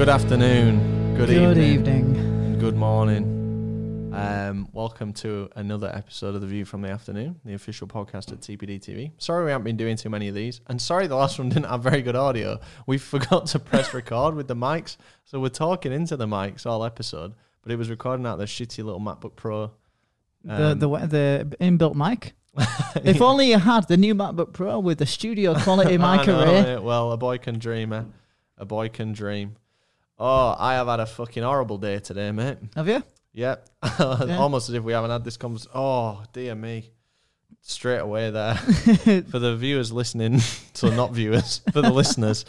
Good afternoon, good, Good evening, evening. and good morning. Um, welcome to another episode of The View from the Afternoon, the official podcast at TPD TV. Sorry we haven't been doing too many of these, and sorry the last one didn't have very good audio. We forgot to press record with the mics, so we're talking into the mics all episode, but it was recording out the shitty little MacBook Pro. The Um, the wa- the inbuilt mic. if only you had the new MacBook Pro with the studio quality mic array. Well, a boy can dream, eh? A boy can dream. Oh, I have had a fucking horrible day today, mate. Have you? Yep. Almost as if we haven't had this conversation. Oh, dear me. Straight away there. for the viewers listening, so not viewers, for the listeners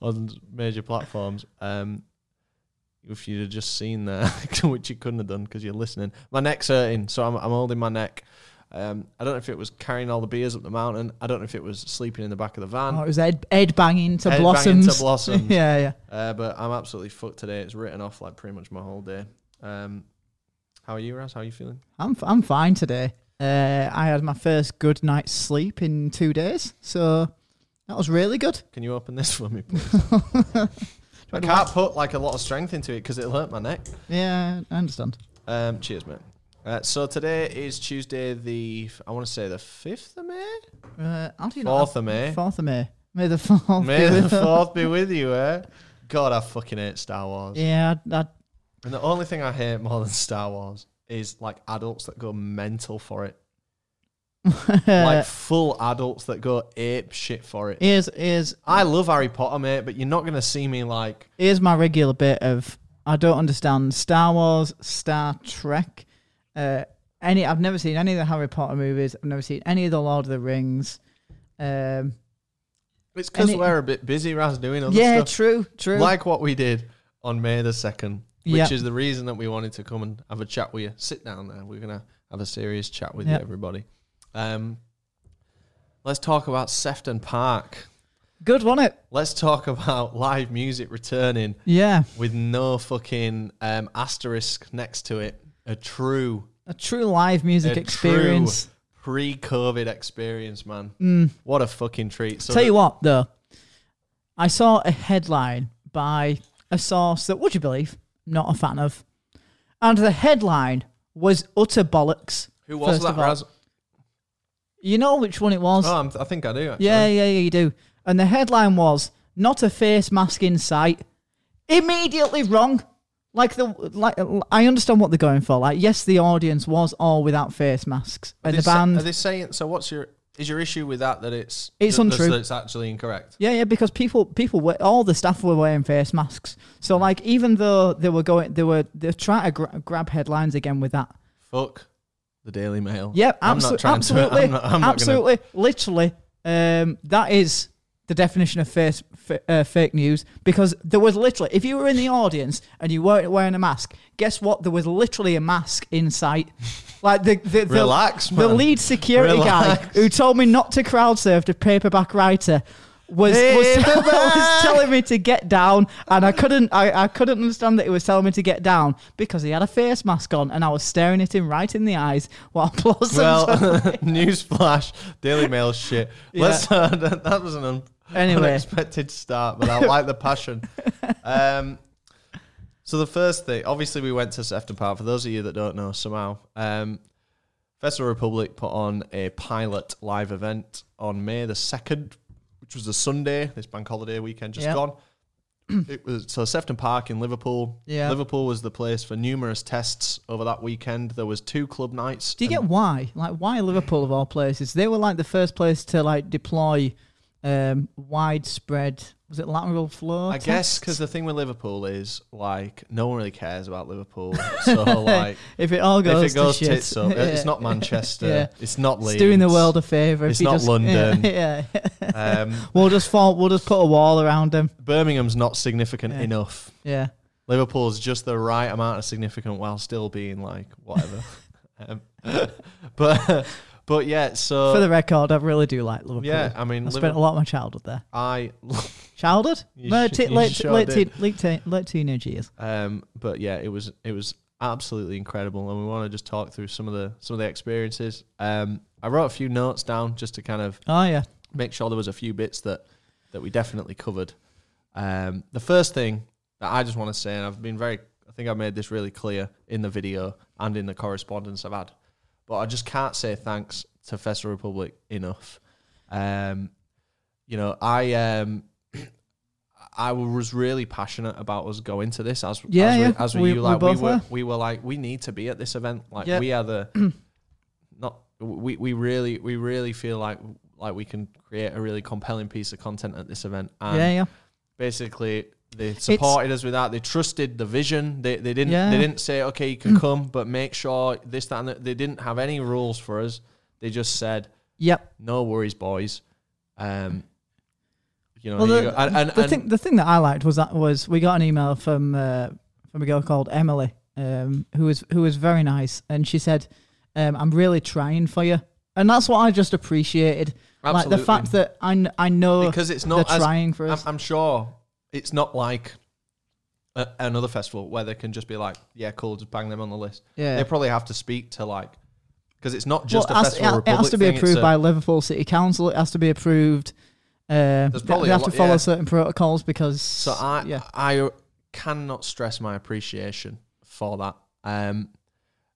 on major platforms, um, if you'd have just seen there, which you couldn't have done because you're listening, my neck's hurting, so I'm, I'm holding my neck. Um, I don't know if it was carrying all the beers up the mountain. I don't know if it was sleeping in the back of the van. Oh, it was Ed, Ed banging to Head banging to blossoms. yeah, yeah. Uh, but I'm absolutely fucked today. It's written off like pretty much my whole day. Um, how are you, Raz? How are you feeling? I'm f- I'm fine today. Uh, I had my first good night's sleep in two days, so that was really good. Can you open this for me, please? I can't put like a lot of strength into it because it'll hurt my neck. Yeah, I understand. Um, cheers, mate. Uh, so today is Tuesday, the I want to say the fifth of May, Uh, how do you know? fourth of May. Fourth of May. May the fourth. May be the with us. fourth be with you, eh? God, I fucking hate Star Wars. Yeah, I, And the only thing I hate more than Star Wars is like adults that go mental for it, like full adults that go ape shit for it. here's here's I love Harry Potter, mate, but you're not gonna see me like here's my regular bit of I don't understand Star Wars, Star Trek, uh, any. I've never seen any of the Harry Potter movies. I've never seen any of the Lord of the Rings. Um, it's because it- we're a bit busy, Raz, doing other yeah, stuff. true, true. like what we did on May the second, which Yep. is the reason that we wanted to come and have a chat with you. Sit down there. We're gonna have a serious chat with Yep. you, everybody. Um, let's talk about Sefton Park. Good, wasn't it? Let's talk about live music returning Yeah, with no fucking um, asterisk next to it. A true a true live music A experience. pre-COVID experience, man. Mm. What a fucking treat! So Tell you what, though, I saw a headline by a source that, would you believe, not a fan of, and the headline was utter bollocks. who was first that? of all. Raz? You know which one it was? Oh, I'm, I think I do. Actually. Yeah, yeah, yeah, you do. And the headline was not a face mask in sight. Immediately wrong. Like the like, I understand what they're going for. Like, yes, the audience was all without face masks, and the band. Are they saying? So, what's your is your issue with that? That it's It's that, untrue. That it's actually incorrect. yeah, yeah, because people, people, were, all the staff were wearing face masks. So, like, even though they were going, they were they're trying to gra- grab headlines again with that. Fuck the Daily Mail. Yep, I'm abso- not absolutely, to. I'm not, I'm not gonna, absolutely, literally. Um, that is the definition of face, f- uh, fake news because there was literally, if you were in the audience and you weren't wearing a mask, guess what? There was literally a mask in sight. Like the the, the, Relax, the man. lead security guy who told me not to crowd surf the paperback writer. Was, was, was telling me to get down, and I couldn't. I, I couldn't understand that he was telling me to get down because he had a face mask on, and I was staring at him right in the eyes while blossoms Well, newsflash, Daily Mail shit. Let's. Uh, that, that was an un- Anyway. unexpected start, but I like the passion. Um, so the first thing, obviously, we went to Sefton Park. For those of you that don't know, somehow, um, Festival Republic put on a pilot live event on May the second, which was a Sunday. This bank holiday weekend just Yep. gone. It was so Sefton Park in Liverpool. Yeah. Liverpool was the place for numerous tests over that weekend. There was two club nights. Do you get why? Like why Liverpool of all places? They were like the first place to like deploy um, widespread. Was it lateral flow? I guess because the thing with Liverpool is like no one really cares about Liverpool. So like if it all goes, if it goes to shit, tits up, it's not Manchester. Yeah. It's not Leeds. It's doing the world a favour. It's not just- London. Yeah, yeah. Um, we'll just fall. We'll just put a wall around them. Birmingham's not significant Yeah. enough. Yeah. Liverpool's just the right amount of significant while still being like whatever. um, but but yeah, so For the record, I really do like Liverpool. yeah, I mean, I spent a lot of my childhood there. I Childhood? You No, sh- te- you late, sure late, teen, late, teen, late teenage years. Um, but yeah, it was it was absolutely incredible, and we want to just talk through some of the some of the experiences. Um, I wrote a few notes down just to kind of Oh yeah. make sure there was a few bits that that we definitely covered. Um, the first thing that I just want to say, and I've been very, I think I made this really clear in the video and in the correspondence I've had, but I just can't say thanks to Festival Republic enough. Um, you know, I um, I was really passionate about us going to this as Yeah, as, yeah. We, as we, We- you like we, both were were. we were like we need to be at this event like Yeah. we are the not we we really we really feel like like we can create a really compelling piece of content at this event and yeah, yeah. basically they supported us with that they trusted the vision they they didn't Yeah. they didn't say okay you can come but make sure this that and that. they didn't have any rules for us they just said Yep. no worries boys um you know Well, the, you and, and, the and- thing the thing that I liked was that was we got an email from uh, from a girl called Emily, um, who was who was very nice, and she said, um, "I'm really trying for you," and that's what I just appreciated, like the fact that I I know because it's they're not as trying for I'm, us. I'm sure it's not like a, another festival where they can just be like, yeah, cool, just bang them on the list. yeah. They probably have to speak to like, because it's not just Well, a festival. it, it has to be thing, approved a- by Liverpool City Council. It has to be approved. Uh, they, probably they have to follow yeah. certain protocols because. So I yeah, I cannot stress my appreciation for that. Um,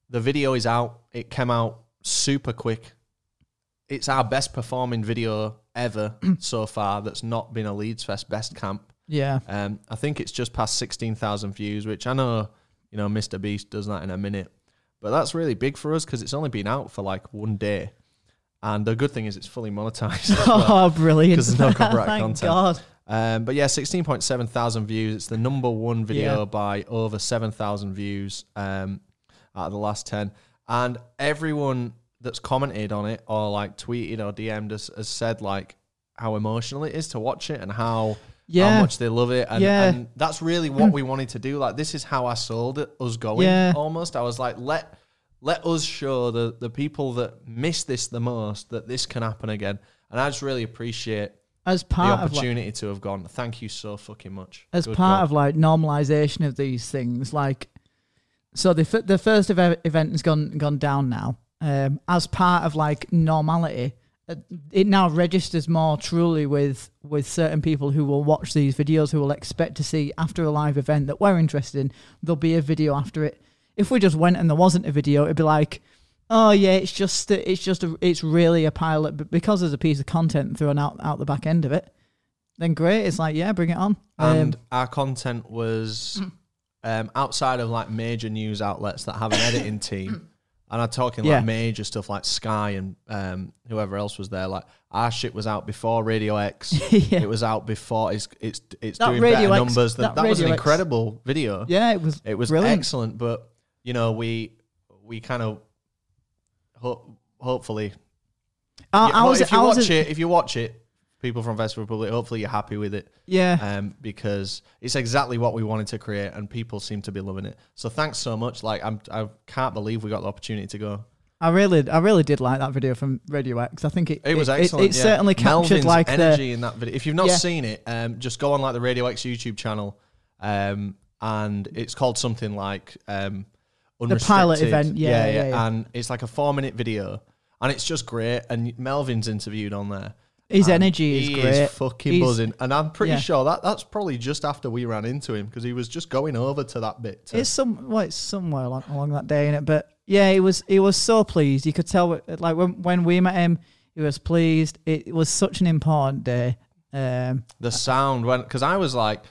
the video is out. It came out super quick. It's our best performing video ever so far. That's not been a Leeds Fest best camp. Yeah, Um, I think it's just past sixteen thousand views, which I know you know Mr Beast does that in a minute, but that's really big for us because it's only been out for like one day, and the good thing is it's fully monetized. as well. oh, brilliant! 'Cause there's no copyright Thank content. God. Um, but yeah, 16.7 thousand views. It's the number one video Yeah. by over 7,000 views um, out of the last 10. And everyone that's commented on it or like tweeted or DM'd us has said like how emotional it is to watch it and how, Yeah. how much they love it. And, Yeah. and that's really what we wanted to do. Like, this is how I sold it, us going Yeah. almost. I was like, let. Let us show the, the people that miss this the most that this can happen again. And I just really appreciate As the part of like, opportunity to have gone. Thank you so fucking much. as Good part God. of like normalization of these things like so the f- the first ev- event has gone gone down now um as part of like normality it now registers more truly with with certain people who will watch these videos who will expect to see after a live event that we're interested in there'll be a video after it if we just went and there wasn't a video it'd be like oh yeah it's just it's just a, it's really a pilot but because there's a piece of content thrown out out the back end of it then great it's like yeah bring it on and um, our content was um, outside of like major news outlets that have an editing team. And I'm talking Yeah. like major stuff like Sky and um, whoever else was there. Like our shit was out before Radio X. yeah. It was out before. It's it's it's That doing Radio better X numbers. Than, that that, was an Radio X incredible video. Yeah, it was. It was brilliant. excellent, but you know we we kind of ho- hopefully I, Yeah, I was, if you I watch it, if you watch it, people from Festival Republic, hopefully you're happy with it, Yeah, um, because it's exactly what we wanted to create, and people seem to be loving it. So thanks so much. Like I'm, I can't believe we got the opportunity to go. I really, I really did like that video from Radio X. I think it, It was excellent. It, yeah. certainly captured Melvin's like the energy in that video. If you've not Yeah. seen it, um, just go on like the Radio X YouTube channel, um, and it's called something like um, the pilot event. Yeah, yeah, yeah. and it's like a four minute video, and it's just great. And Melvin's interviewed on there. His And energy is he great. Is fucking He's- buzzing, and I'm pretty yeah. sure that that's probably just after we ran into him because he was just going over to that bit. To, It's some, well, it's somewhere along, along that day in it, but yeah, he was, he was so pleased. You could tell, like when when we met him, he was pleased. It, it was such an important day. Um, the sound went because I was like,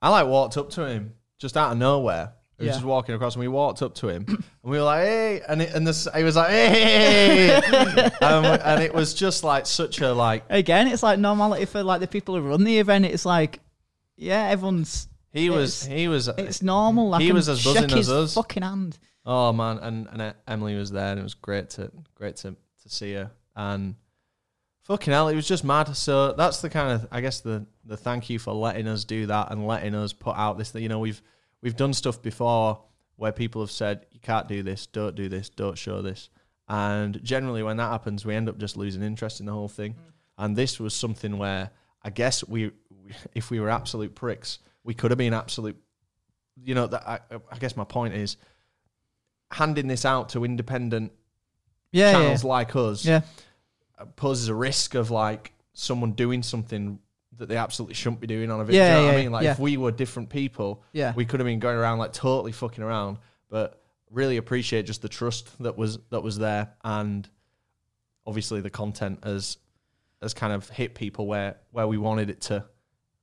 I like walked up to him just out of nowhere. He was Yeah. just walking across, and we walked up to him, and we were like, "Hey!" And it, and this, he was like, "Hey!" um, and it was just like such a like again, it's like normality for like the people who run the event. It's like, yeah, everyone's. he was It's- he was It's normal. I He can was as buzzing shake as his us. Fucking hand. Oh man, and and uh, Emily was there, and it was great to great to to see her. And fucking hell, it was just mad. So that's the kind of I guess the the thank you for letting us do that and letting us put out this. Thing. You know, we've we've done stuff before where people have said you can't do this, don't do this, don't show this, and generally when that happens, we end up just losing interest in the whole thing. Mm. And this was something where I guess we, if we were absolute pricks, we could have been absolute. You know, that I, I guess my point is handing this out to independent Yeah, yeah, channels like us yeah. Uh, poses a risk of like someone doing something that they absolutely shouldn't be doing on a video. Yeah, you know what yeah, I mean? Like yeah. if we were different people, Yeah. we could have been going around like totally fucking around. But really appreciate just the trust that was that was there, and obviously the content has has kind of hit people where where we wanted it to,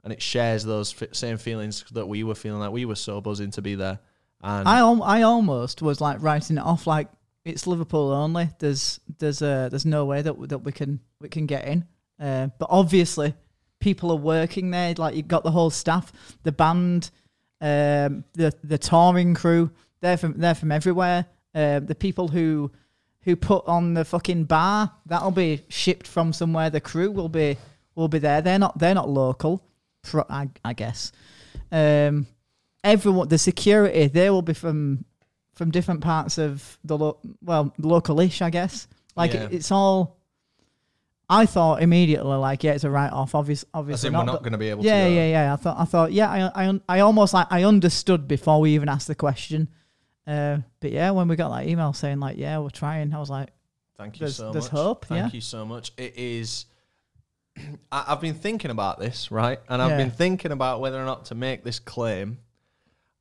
and it shares those f- same feelings that we were feeling like we were so buzzing to be there. And I al- I almost was like writing it off like it's Liverpool only. There's there's uh there's no way that that we can we can get in. Uh, but obviously, people are working there. Like you've got the whole staff, the band, um, the the touring crew. They're from they're from everywhere. Uh, the people who who put on the fucking bar that'll be shipped from somewhere. The crew will be will be there. They're not they're not local. Pro, I, I guess. Um, everyone, the security, they will be from from different parts of the lo- well, localish, I guess. Like Yeah. it, it's all. I thought immediately, like, yeah, it's a write off. Obvious, obviously not. we're not going to be able yeah, to. go. yeah, yeah. I thought, I thought, yeah, I, I, I almost like I understood before we even asked the question. Uh, but yeah, when we got that email saying like, yeah, we're trying, I was like, Thank you There's- so there's much. hope, Thank yeah. you so much. It is. I, I've been thinking about this, right? And I've Yeah. been thinking about whether or not to make this claim.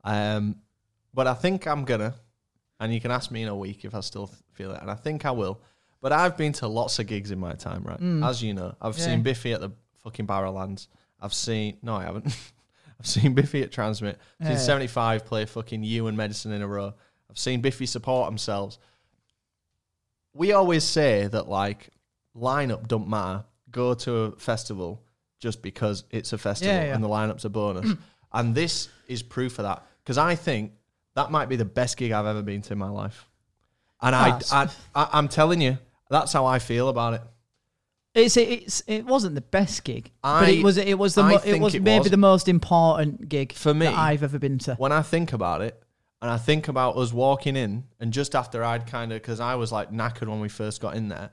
Um, but I think I'm gonna, and you can ask me in a week if I still feel it, and I think I will. But I've been to lots of gigs in my time, right? As you know, I've Mm. Yeah. seen Biffy at the fucking Barrowlands. I've seen no, I haven't. I've seen Biffy at TRNSMT. I've Yeah. seen 75 play fucking you and Medicine in a row. I've seen Biffy support themselves. We always say that like lineup don't matter. Go to a festival just because it's a festival Yeah, yeah. and the lineup's a bonus. and this is proof of that because I think that might be the best gig I've ever been to in my life. And I, I, I, I'm telling you, that's how I feel about it. it's it's it wasn't the best gig, but it was it was the mo- it was it maybe was. the most important gig For me, that I've ever been to. when I think about it, and I think about us walking in, and just after I'd kind of, because I was like knackered when we first got in there,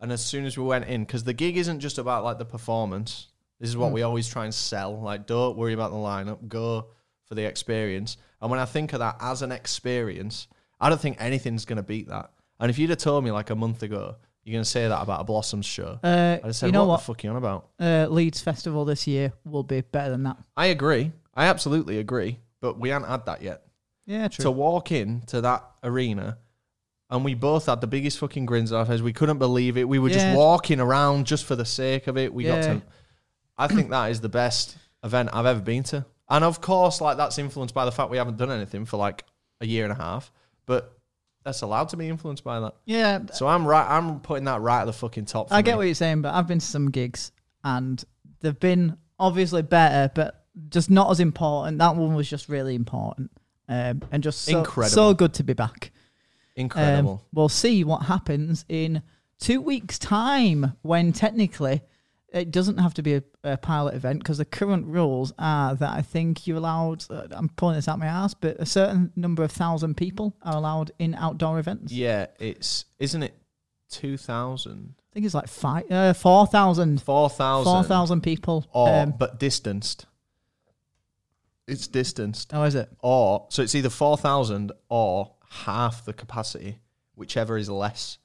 and as soon as we went in, because the gig isn't just about like the performance. This is what hmm. we always try and sell. Like, don't worry about the lineup, go for the experience. And when I think of that as an experience, I don't think anything's going to beat that. And if you'd have told me like a month ago, you're going to say that about a Blossoms show, Uh, I'd have said, you know what, what? the fuck are you on about? Uh, Leeds Festival this year will be better than that. I agree. I absolutely agree. But we haven't had that yet. Yeah, true. to walk in to that arena and we both had the biggest fucking grins on our faces. We couldn't believe it. We were Yeah. just walking around just for the sake of it. We got Yeah. to I think that is the best event I've ever been to. And of course, like that's influenced by the fact we haven't done anything for like a year and a half. But that's allowed to be influenced by that. Yeah, So I'm right I'm putting that right at the fucking top I get me. what you're saying, but I've been to some gigs and they've been obviously better, but just not as important. That one was just really important, um, and just so, Incredible. so good to be back. Incredible. Um, we'll see what happens in two weeks' time when technically it doesn't have to be a, a pilot event because the current rules are that I think you're allowed. Uh, I'm pulling this out my ass, but a certain number of thousand people are allowed in outdoor events. yeah, it's isn't it two thousand? I think it's like five, uh, four thousand. Four thousand. Four thousand people. Or um, but distanced. It's distanced. oh, is it? or so it's either 4,000 or half the capacity, whichever is less.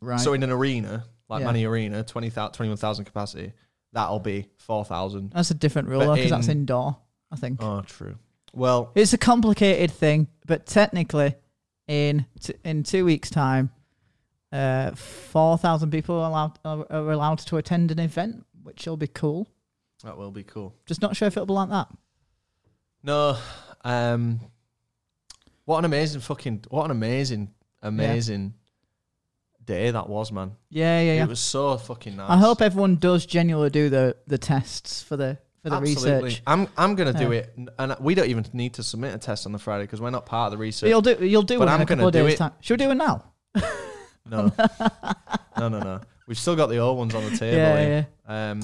Right. So in an arena, like Yeah. Manny Arena, 20,000 21,000 capacity, that'll be 4,000. that's a different rule because that's indoor. I think Oh, true. Well, it's a complicated thing, but technically, in t- in two weeks' time, uh, four thousand people are allowed are, are allowed to attend an event, which will be cool. that will be cool. Just not sure if it'll be like that. No, um, what an amazing fucking, what an amazing, amazing day that was, man. Yeah, yeah, yeah. It was so fucking nice. I hope everyone does genuinely do the the tests for the for the Absolutely. research. I'm I'm gonna do Yeah. it, and we don't even need to submit a test on the Friday because we're not part of the But research. you'll do you'll do But it in I'm a couple gonna of do days' it. time. Should we do it now? No, no, no, no. We've still got the old ones on the table. Yeah, here. yeah. Um,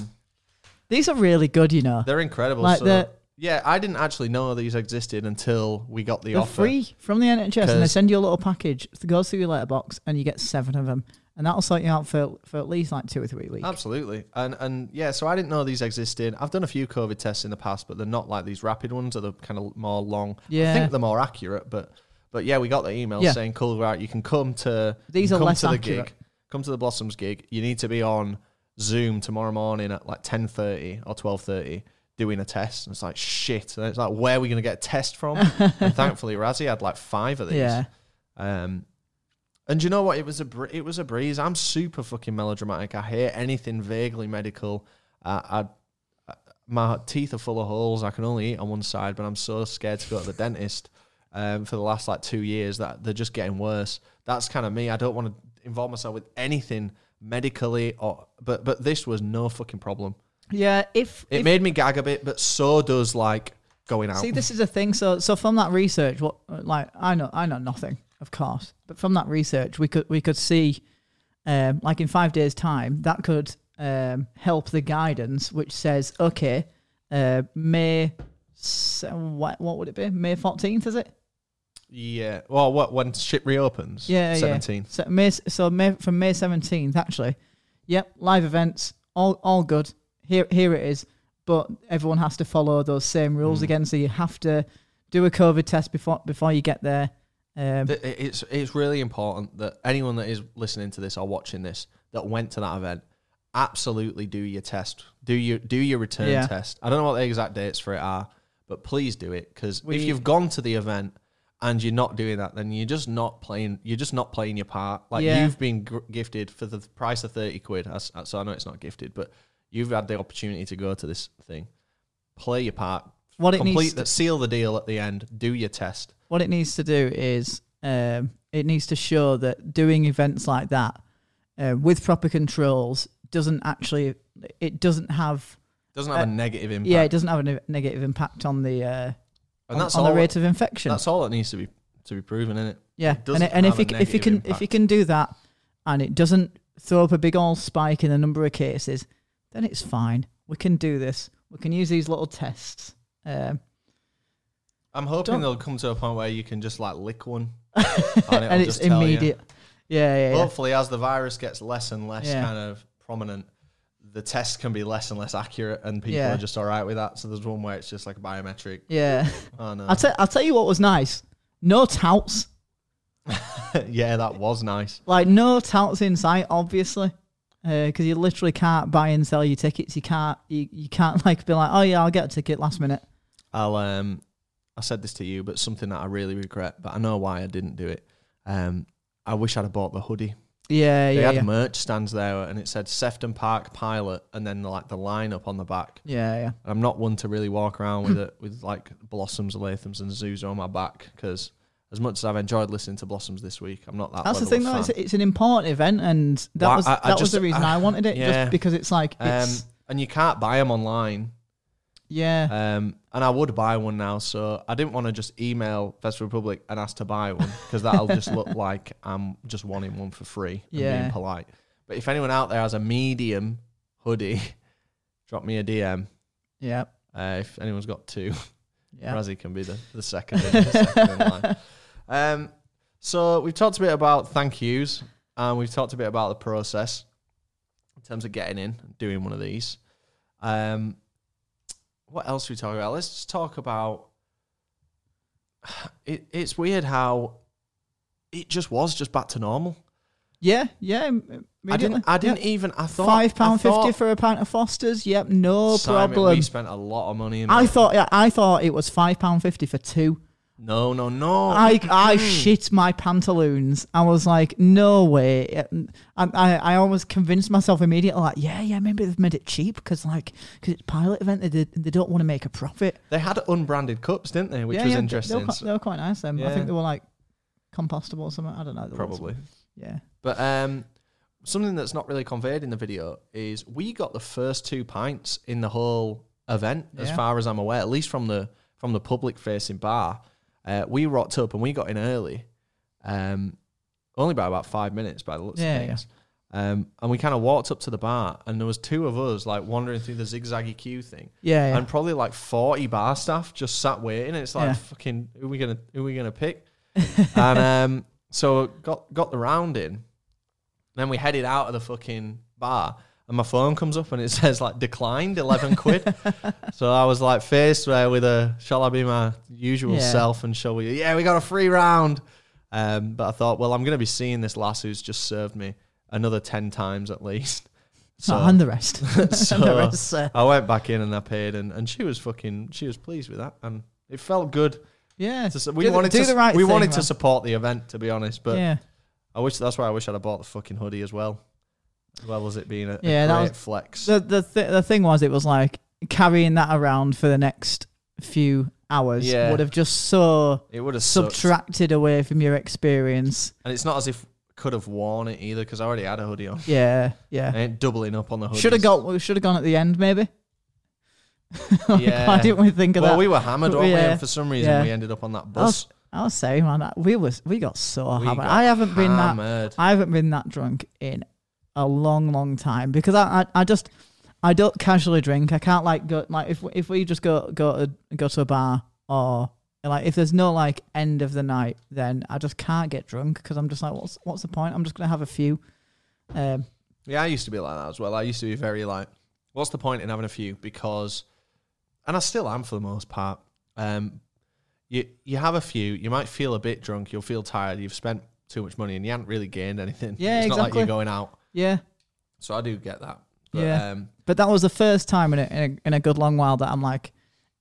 These are really good, you know. they're incredible. Like so, the- yeah, I didn't actually know these existed until we got the They're offer. free from the NHS, and they send you a little package. It goes through your letterbox, and you get seven of them, and that'll sort you out for for at least like two or three weeks. Absolutely, and and yeah, so I didn't know these existed. I've done a few COVID tests in the past, but they're not like these rapid ones. They're the kind of more long. Yeah, I think they're more accurate, but but yeah, we got the email Yeah. saying, "Cool, right, you can come to These are come less to the accurate. gig, come to the Blossoms gig. You need to be on Zoom tomorrow morning at like ten thirty or twelve thirty doing a test. And it's like shit. And it's like where are we gonna get a test from? and thankfully, Razzie had like five of these. Yeah. Um, and you know what? It was a br- it was a breeze. I'm super fucking melodramatic. I hate anything vaguely medical. Uh, I, I my teeth are full of holes. I can only eat on one side, but I'm so scared to go to the dentist. Um, for the last like two years, that they're just getting worse. That's kind of me. I don't want to involve myself with anything medically or but but this was no fucking problem. Yeah, if, It if made me gag a bit, but so does like going out. see, this is a thing. So, so from that research, what like I know, I know nothing, of course, but from that research, we could we could see, um, like in five days' time, that could um help the guidance, which says, okay, uh, May, what what would it be? May fourteenth, is it? yeah. Well, what when ship reopens? Yeah, yeah. seventeen. So May, so May from May seventeenth, actually. Yep, live events, all all good. Here here it is, but everyone has to follow those same rules Mm. again. So you have to do a COVID test before before you get there. Um, It's it's really important that anyone that is listening to this or watching this that went to that event, absolutely do your test. Do your do your return Yeah. test. I don't know what the exact dates for it are, but please do it because if you've gone to the event and you're not doing that, then you're just not playing. You're just not playing your part. Like Yeah. you've been gr- gifted for the price of thirty quid. I So I know it's not gifted, but you've had the opportunity to go to this thing. Play your part. what it Complete needs that. Seal the deal at the end. Do your test. what it needs to do is um, it needs to show that doing events like that uh, with proper controls doesn't actually it doesn't have Doesn't have Uh, a negative impact. yeah it doesn't have a ne- negative impact on the uh, and that's on all. the rate of infection. That's all that needs to be to be proven, isn't it? Yeah, It and, it- and if you if you can if you can do that, and it doesn't throw up a big old spike in the number of cases, then it's fine. We can do this. We can use these little tests. Um, I'm hoping Don't- they'll come to a point where you can just like lick one, and, and it's you. immediate. Yeah, yeah, yeah. Hopefully, as the virus gets less and less Yeah. kind of prominent, the test can be less and less accurate, and people Yeah. are just all right with that. So there's one where it's just like biometric. yeah. Oh no, I'll, tell I'll tell you what was nice. No touts. yeah, that was nice. Like, no touts in sight, obviously. Because you literally can't buy and sell your tickets. You can't, you, you can't like be like, oh yeah, I'll get a ticket last minute. I'll um, I said this to you, but something that I really regret, but I know why I didn't do it. Um, I wish I'd have bought the hoodie. Yeah, They yeah, They had yeah. merch stands there, and it said Sefton Park Pilot, and then like the line up on the back. Yeah, yeah. I'm not one to really walk around with it with like Blossoms, Lathums, and Zuzu on my back because as much as I've enjoyed listening to Blossoms this week, I'm not that. That's the thing, though. It's, it's an important event, and that Well, was I- I that was the reason I- I, wanted it. yeah. Just because it's like, Um, and you can't buy them online. yeah, Um, and I would buy one now, so I didn't want to just email Festival Republic and ask to buy one because that'll just look like I'm just wanting one for free and Yeah. being polite. But if anyone out there has a medium hoodie, drop me a DM. yeah, Uh, if anyone's got two, yeah. Razzie can be the, the second, the second in line. Um, so we've talked a bit about thank yous and we've talked a bit about the process in terms of getting in and doing one of these. Um, what else we talk about? Let's just talk about. It, it's weird how it just was just back to normal. Yeah, yeah. I didn't. I didn't even. I thought Five pound fifty for a pint of Foster's. Yep, no Simon, problem. We spent a lot of money. In I thought, yeah, I thought it was five pound fifty for two. No, no, no. I I shit my pantaloons. I was like, no way. I I, I always convinced myself immediately, like, yeah, yeah, maybe they've made it cheap because like because it's pilot event, they did, they don't want to make a profit. They had unbranded cups, didn't they? Which yeah, was yeah, interesting. They were, quite, they were quite nice. Them. I think they were like compostable or something. I don't know. Probably. Yeah. But um, something that's not really conveyed in the video is we got the first two pints in the whole event, as far as I'm aware, at least from the from the public facing bar. Uh, we rocked up and we got in early, um, only by about five minutes by the looks Yeah, of things. Um, and we kind of walked up to the bar, and there was two of us like wandering through the zigzaggy queue thing, Yeah. yeah. and probably like forty bar staff just sat waiting. And it's like, Yeah. fucking, who are we gonna who are we gonna pick? and um, so got got the round in. Then we headed out of the fucking bar, and my phone comes up and it says like declined eleven quid. so I was like faced there with a shall I be my usual Yeah. self and show you? Yeah, we got a free round. Um, but I thought, well, I'm gonna be seeing this lass who's just served me another ten times at least. So, and the rest. and the so rest. Uh, I went back in and I paid, and, and she was fucking, she was pleased with that, and it felt good. yeah. To, we Do the- wanted do to, the right we thing, wanted man. to support the event, to be honest. But yeah. I wish that's why I wish I'd have bought the fucking hoodie as well, as it being a, a Yeah, that great was- flex. The the th- the thing was, it was like carrying that around for the next few hours Yeah. would have just so it would have sucked. subtracted away from your experience. and it's not as if could have worn it either because I already had a hoodie on. Yeah, yeah. ain't doubling up on the hoodie. Should have got. Should have gone at the end, maybe. Why Yeah. didn't we think of Well, that? Well, we were hammered, weren't we? And for some reason, Yeah. we ended up on that bus. was, I was saying, man, we was we got so We hammered. got I haven't been that. hammered. I haven't been that drunk in a long, long time because I, I, I just I don't casually drink. I can't like go like if if we just go go to go to a bar or like if there's no like end of the night, then I just can't get drunk because I'm just like what's what's the point? I'm just gonna have a few. Um, Yeah, I used to be like that as well. I used to be very like, what's the point in having a few? Because, and I still am for the most part. Um, you you have a few, you might feel a bit drunk, you'll feel tired, you've spent too much money, and you haven't really gained anything. Yeah, it's not like you're going out. Yeah, So I do get that. But, Yeah. Um, but that was the first time in a, in a in a good long while that I'm like,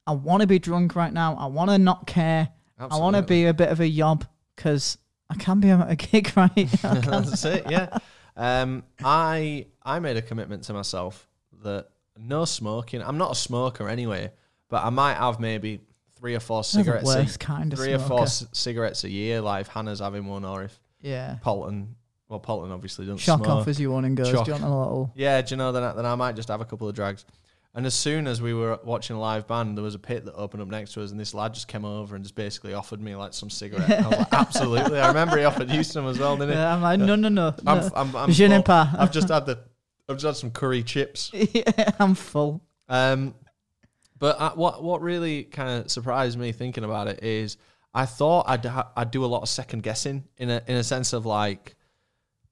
I want to be drunk right now. I want to not care. I want to be a bit of a yob because I can be at a gig, right? That's it. Yeah. Um, I I made a commitment to myself that no smoking. I'm not a smoker anyway, but I might have maybe three or four cigarettes. a- worst kind of three or four c- cigarettes a year. Like if Hannah's having one, or if Yeah. Polton, well, Polton obviously doesn't Shock smoke. off as you want and goes. Shock. Do you want a little? Yeah, do you know then? I, then I might just have a couple of drags. And as soon as we were watching a live band, there was a pit that opened up next to us, and this lad just came over and just basically offered me like some cigarette. I was like, absolutely. I remember he offered you some as well, didn't he? Yeah, I'm like, no, no, no. I'm, no. I'm, I'm Je full. pas. I've just had the, I've just had some curry chips. yeah, I'm full. Um, but I, what what really kind of surprised me thinking about it is I thought I'd ha- I'd do a lot of second guessing in a in a sense of like,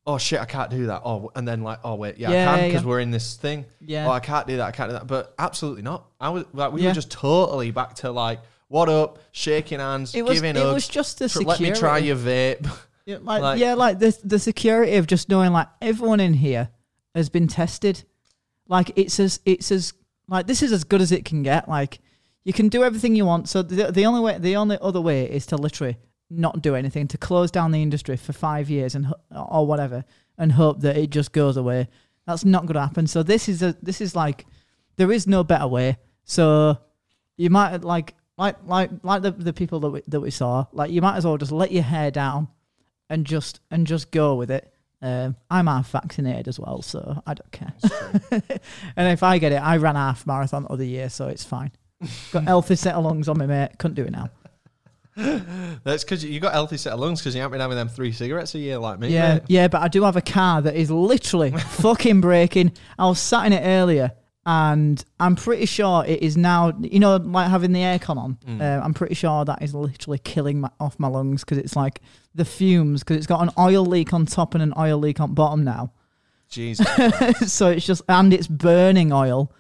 oh shit, I can't do that. Oh, and then like, oh wait, yeah, Yeah, I can because yeah. we're in this thing. Yeah. Oh, I can't do that. I can't do that. But absolutely not. I was like, we Yeah. were just totally back to like, what up, shaking hands, It was. giving It hugs. was just the tr- security. let me try your vape. Yeah, like, like- yeah, like the the security of just knowing like everyone in here has been tested. Like it's as it's as like this is as good as it can get. Like you can do everything you want. So the the only way the only other way is to literally not do anything to close down the industry for five years and or whatever and hope that it just goes away. That's not going to happen. So this is a this is like there is no better way. So you might like like like like the the people that we, that we saw. Like you might as well just let your hair down and just and just go with it. Um, I'm half vaccinated as well, so I don't care. and if I get it, I ran half marathon the other year, so it's fine. Got healthy set of lungs on me, mate. Couldn't do it now. That's because you got a healthy set of lungs because you haven't been having them three cigarettes a year like me. Yeah, mate. yeah, but I do have a car that is literally fucking breaking. I was sat in it earlier, and I'm pretty sure it is now. You know, like having the aircon on. Mm. Uh, I'm pretty sure that is literally killing my, off my lungs because it's like the fumes because it's got an oil leak on top and an oil leak on bottom now. Jesus, so it's just and it's burning oil.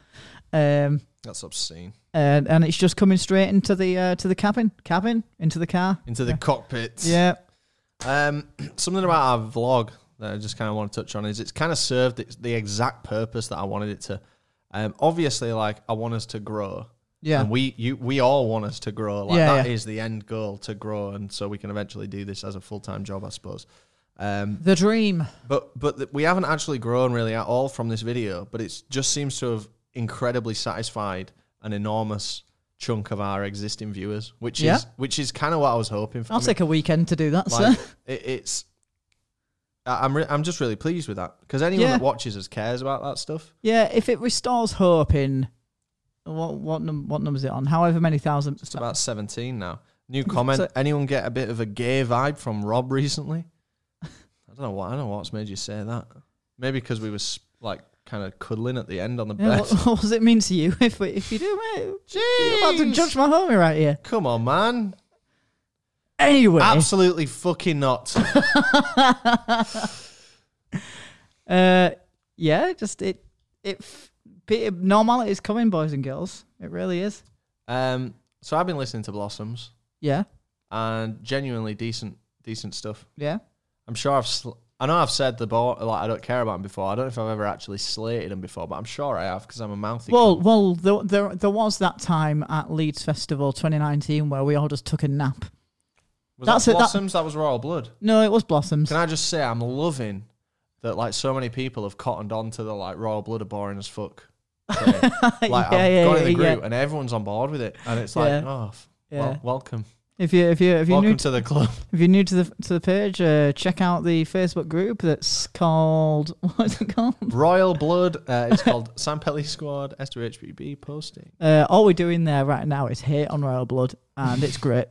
Um, that's obscene. And, and it's just coming straight into the uh, to the cabin, cabin into the car. Into the cockpits. Yeah, Um, something about our vlog that I just kind of want to touch on is it's kind of served the exact purpose that I wanted it to. Um, obviously, like I want us to grow, yeah, and we you we all want us to grow. Like Yeah, that is yeah. the end goal to grow, and so we can eventually do this as a full time job, I suppose. Um, the dream. but but th- we haven't actually grown really at all from this video, but it just seems to have incredibly satisfied an enormous chunk of our existing viewers, which Yeah. is which is kind of what I was hoping for. I'll I mean, take a weekend to do that, like, sir. it, it's I- I'm re- I'm just really pleased with that because anyone Yeah. that watches us cares about that stuff. Yeah, if it restores hope in what what num- what number is it on? However many thousand. It's about 17 now. New comment. So- anyone get a bit of a gay vibe from Rob recently? I don't know what I don't know what's made you say that. Maybe because we was like kind of cuddling at the end on the Yeah, bed. what, what does it mean to you if we, if you do, mate? You're about to judge my homie right here. Come on, man. Anyway, Absolutely fucking not. uh, yeah, just it it of normality is coming, boys and girls. It really is. um, so I've been listening to Blossoms Yeah, and genuinely decent, decent stuff. yeah. I'm sure I've sl- I know I've said the ball like I don't care about them before. I don't know if I've ever actually slated them before, but I'm sure I have because I'm a mouthy. Well, cunt. well, there, there, there was that time at Leeds Festival 2019 where we all just took a nap. was that's that it, Blossoms? That, was Royal Blood. No, it was Blossoms. Can I just say I'm loving that like so many people have cottoned on to the like Royal Blood are boring as fuck. thing. like yeah, I've yeah, got in yeah, the group yeah. and everyone's on board with it, and it's like, Yeah. oh, f- Yeah. well, welcome, If you if you if you're welcome new to the club. if you're new to the to the page, uh, check out the Facebook group that's called what's it called? Royal Blood. Uh, it's called Sam Pelly Squad S2HBB posting. Uh, all we're doing there right now is hate on Royal Blood, and it's great.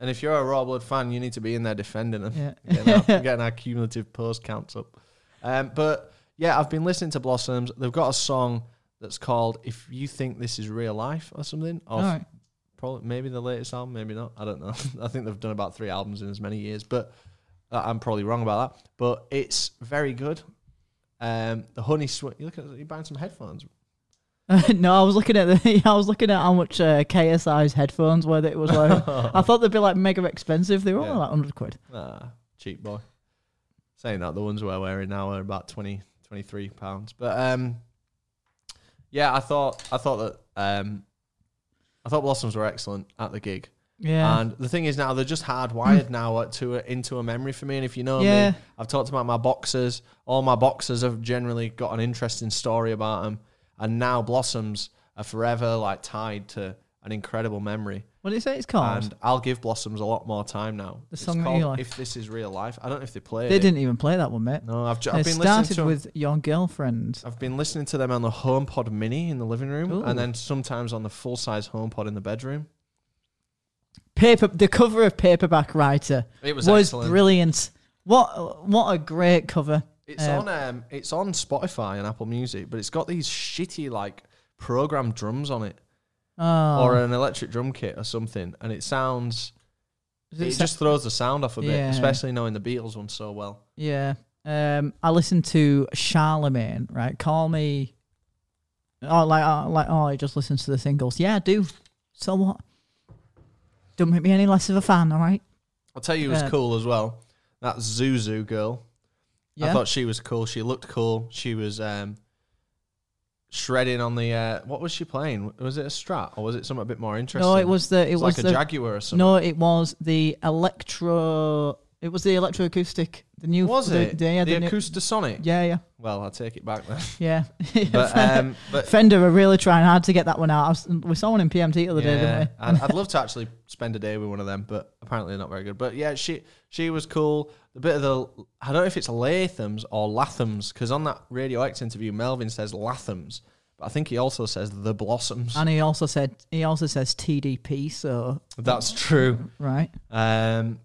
And if you're a Royal Blood fan, you need to be in there defending them. Yeah. getting, our, getting our cumulative post counts up. Um, but yeah, I've been listening to Blossoms. They've got a song that's called "If You Think This Is Real Life" or something. Right. Probably maybe the latest album, maybe not. I don't know. I think they've done about three albums in as many years, but uh, I'm probably wrong about that. But it's very good. Um, the honey sweat. You look at you buying some headphones. no, I was looking at the I was looking at how much uh, KSI's headphones were. That it was like I thought they'd be like mega expensive. They were Yeah. only like hundred quid. Ah, cheap boy. Saying that, the ones we're wearing now are about 20, 23 pounds. But um, yeah, I thought I thought that um, I thought Blossoms were excellent at the gig. Yeah, And the thing is now they're just hardwired now to a, into a memory for me. And if you know Yeah. me, I've talked about my boxers. All my boxers have generally got an interesting story about them. And now Blossoms are forever like tied to an incredible memory. What did you say it's called? And I'll give Blossoms a lot more time now. The It's song that called like. If This Is Real Life. I don't know if they played they it. didn't even play that one, mate. No, I've, ju- I've been listening started to 'em- with your girlfriend. I've been listening to them on the HomePod Mini in the living room, Ooh. and then sometimes on the full size HomePod in the bedroom. Paper, the cover of Paperback Writer It was, was, excellent. brilliant. What what a great cover. It's Um, on um, it's on Spotify and Apple Music, but it's got these shitty like programmed drums on it, Oh, or an electric drum kit or something, and it sounds. Does It, it sa- just throws the sound off a bit, Yeah. especially knowing the Beatles one so well. Yeah. Um, I listened to Charlemagne, right? Call me. Oh, like, oh, like, oh, he just listens to the singles. Yeah, I do. So what? Don't make me any less of a fan, all right? I'll tell you, it was Uh, cool as well. That Zuzu girl, Yeah. I thought she was cool. She looked cool. She was um, shredding on the. Uh, what was she playing? Was it a Strat or was it something a bit more interesting? no, it was the. It It's was like the. a Jaguar or something. no, it was the electro. It was the electroacoustic. The new. was the, it The, yeah, the, the new- Acoustasonic? yeah, yeah, Well, I'll take it back then. yeah. But um, but Fender are really trying hard to get that one out. I was, we saw one in PMT the other day, didn't we? I'd, I'd love to actually spend a day with one of them, but apparently they're not very good. But yeah, she she was cool. The bit of the I don't know if it's Lathums or Lathums because on that Radio X interview, Melvin says Lathums, but I think he also says the Blossoms. And he also said he also says TDP. So That's true. right. Um,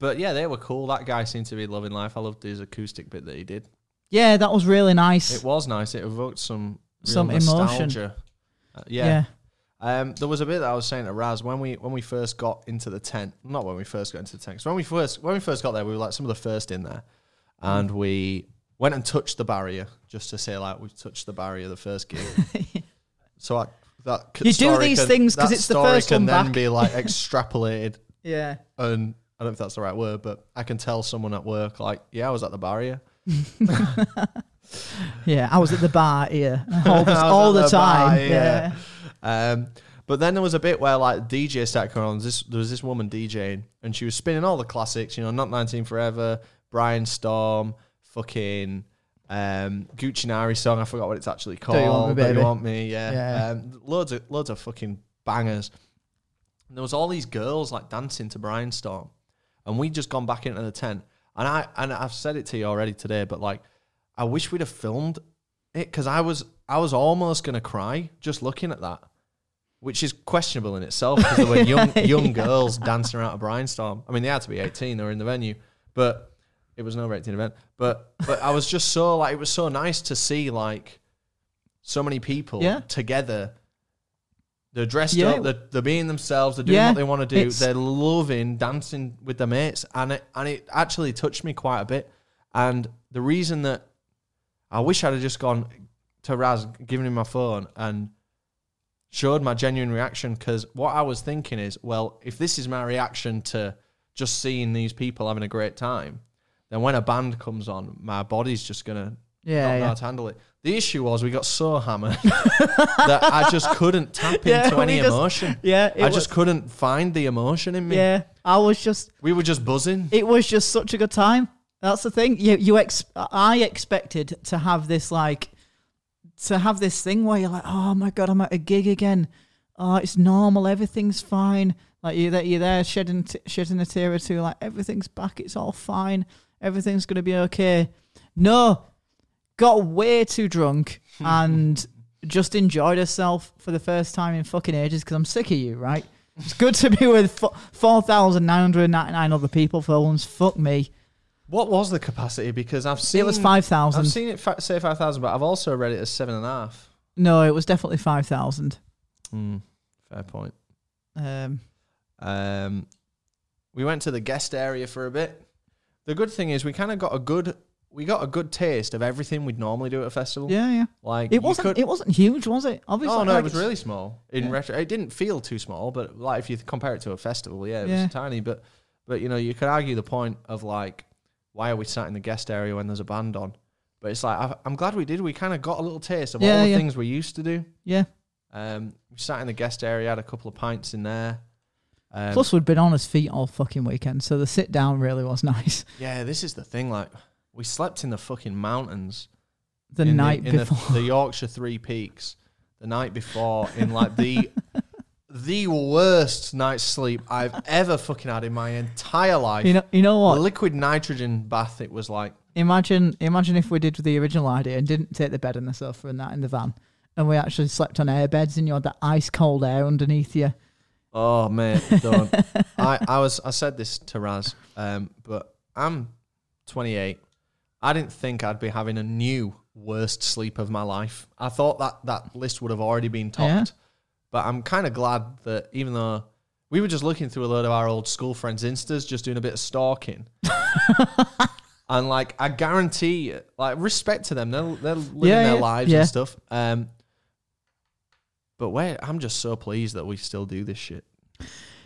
but yeah, they were cool. That guy seemed to be loving life. I loved his acoustic bit that he did. Yeah, that was really nice. It was nice. It evoked some Some emotion. Uh, yeah. yeah. Um, there was a bit that I was saying to Raz when we when we first got into the tent. Not when we first got into the tent. 'cause when we first when we first got there, we were like some of the first in there, and we went and touched the barrier just to say like we've touched the barrier the first gig. so I, that You do these can- things 'cause that it's the story first can one then back. be like extrapolated Yeah. and I don't know if that's the right word, but I can tell someone at work like, yeah, I was at the barrier. Yeah. I was at the bar here all the, all the the time. bar, yeah. yeah. Um, but then there was a bit where like DJ started coming on. This there was this woman DJing, and she was spinning all the classics. You know, not 19 Forever, Brianstorm, fucking um, Gucci Nari song. I forgot what it's actually called. Do You Want Me, Baby? You want me? Yeah. Yeah. Um, loads of loads of fucking bangers. And there was all these girls like dancing to Brianstorm, and we just gone back into the tent. And I and I've said it to you already today, but like, I wish we'd have filmed it because I was I was almost gonna cry just looking at that, which is questionable in itself because there were young young girls dancing around a brainstorm. I mean, they had to be eighteen; they were in the venue, but it was no eighteen event. But but I was just so like it was so nice to see like so many people Yeah. together. They're dressed Yeah. up. They're, they're being themselves. They're doing Yeah, what they want to do. it's- They're loving dancing with their mates, and it and it actually touched me quite a bit. And the reason that I wish I'd have just gone to Raz, given him my phone, and showed my genuine reaction. Because what I was thinking is, well, if this is my reaction to just seeing these people having a great time, then when a band comes on, my body's just gonna Yeah, not know yeah. how to handle it. The issue was we got so hammered that I just couldn't tap Yeah, into any just- emotion. Yeah, I was- just couldn't find the emotion in me. yeah. I was just We were just buzzing. it was just such a good time. That's the thing. You you ex- I expected to have this like to have this thing where you're like, oh my god, I'm at a gig again. Oh, it's normal. Everything's fine. Like you're there, you're there shedding t- shedding a tear or two. Like everything's back. It's all fine. Everything's gonna be okay. No, got way too drunk hmm. and just enjoyed herself for the first time in fucking ages because I'm sick of you, right? It's good to be with fo- 4,999 other people for once. Fuck me. What was the capacity? Because I've seen It was five thousand. I've seen it fa- say five thousand, but I've also read it as seven and a half. No, it was definitely 5,000. Hmm, fair point. Um, Um, we went to the guest area for a bit. The good thing is we kind of got a good we got a good taste of everything we'd normally do at a festival. yeah, yeah. Like It wasn't. could- It wasn't huge, was it? Obviously. Oh no, like it was really small. In Yeah. retro, it didn't feel too small, but like if you compare it to a festival, yeah, it Yeah. was tiny. But but you know, you could argue the point of like, why are we sat in the guest area when there's a band on? But it's like I, I'm glad we did. We kind of got a little taste of Yeah, all the yeah. things we used to do. Yeah. Um, we sat in the guest area, had a couple of pints in there. Um, Plus, we'd been on his feet all fucking weekend, so the sit down really was nice. yeah, this is the thing. Like, we slept in the fucking mountains The night in before. the, the Yorkshire Three Peaks the night before in like the the worst night's sleep I've ever fucking had in my entire life. you know. You know the what? liquid nitrogen bath it was like. Imagine. Imagine if we did the original idea and didn't take the bed and the sofa and that in the van, and we actually slept on air beds and you had that ice cold air underneath you. Oh man, don't. I, I was I said this to Raz, um, but I'm 28. I didn't think I'd be having a new worst sleep of my life. I thought that that list would have already been topped. Yeah. But I'm kind of glad that even though we were just looking through a load of our old school friends' instas, just doing a bit of stalking. and like I guarantee, like respect to them, they're they're living Yeah, their yeah, lives yeah. and stuff. Um, but wait, I'm just so pleased that we still do this shit.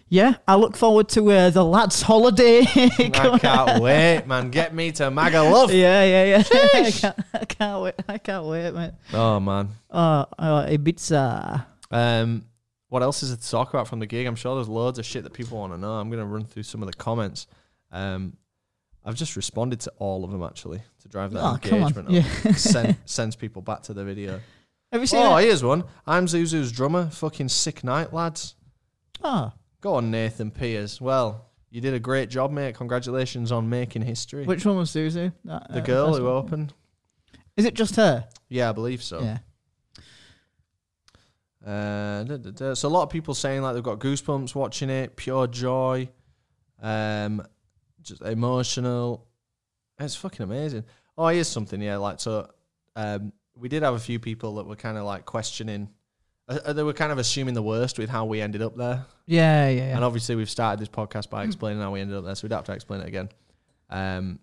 Yeah, I look forward to uh, the lads' holiday. I can't wait, man. Get me to Magaluf. Yeah, yeah, yeah. I, can't, I can't wait. I can't wait, mate. Oh man. Oh, oh Ibiza. Um, what else is it to talk about from the gig? I'm sure there's loads of shit that people want to know. I'm gonna run through some of the comments. Um, I've just responded to all of them actually to drive that Oh, engagement Yeah. Send, sends people back to the video. Have you seen Oh, it? here's one. I'm Zuzu's drummer. Fucking sick night, lads. Oh, Go on, Nathan Piers. Well, you did a great job, mate. Congratulations on making history. which one was Zuzu? That, the uh, girl who opened. Is it just her? Yeah, I believe so. Yeah. Uh, da, da, da. So a lot of people saying like they've got goosebumps watching it, pure joy, um, just emotional. It's fucking amazing. Oh, here's something. Yeah, like so, um, we did have a few people that were kind of like questioning. Uh, uh, they were kind of assuming the worst with how we ended up there, Yeah, yeah, yeah. and obviously we've started this podcast by explaining how we ended up there, so we don't have to explain it again. Um,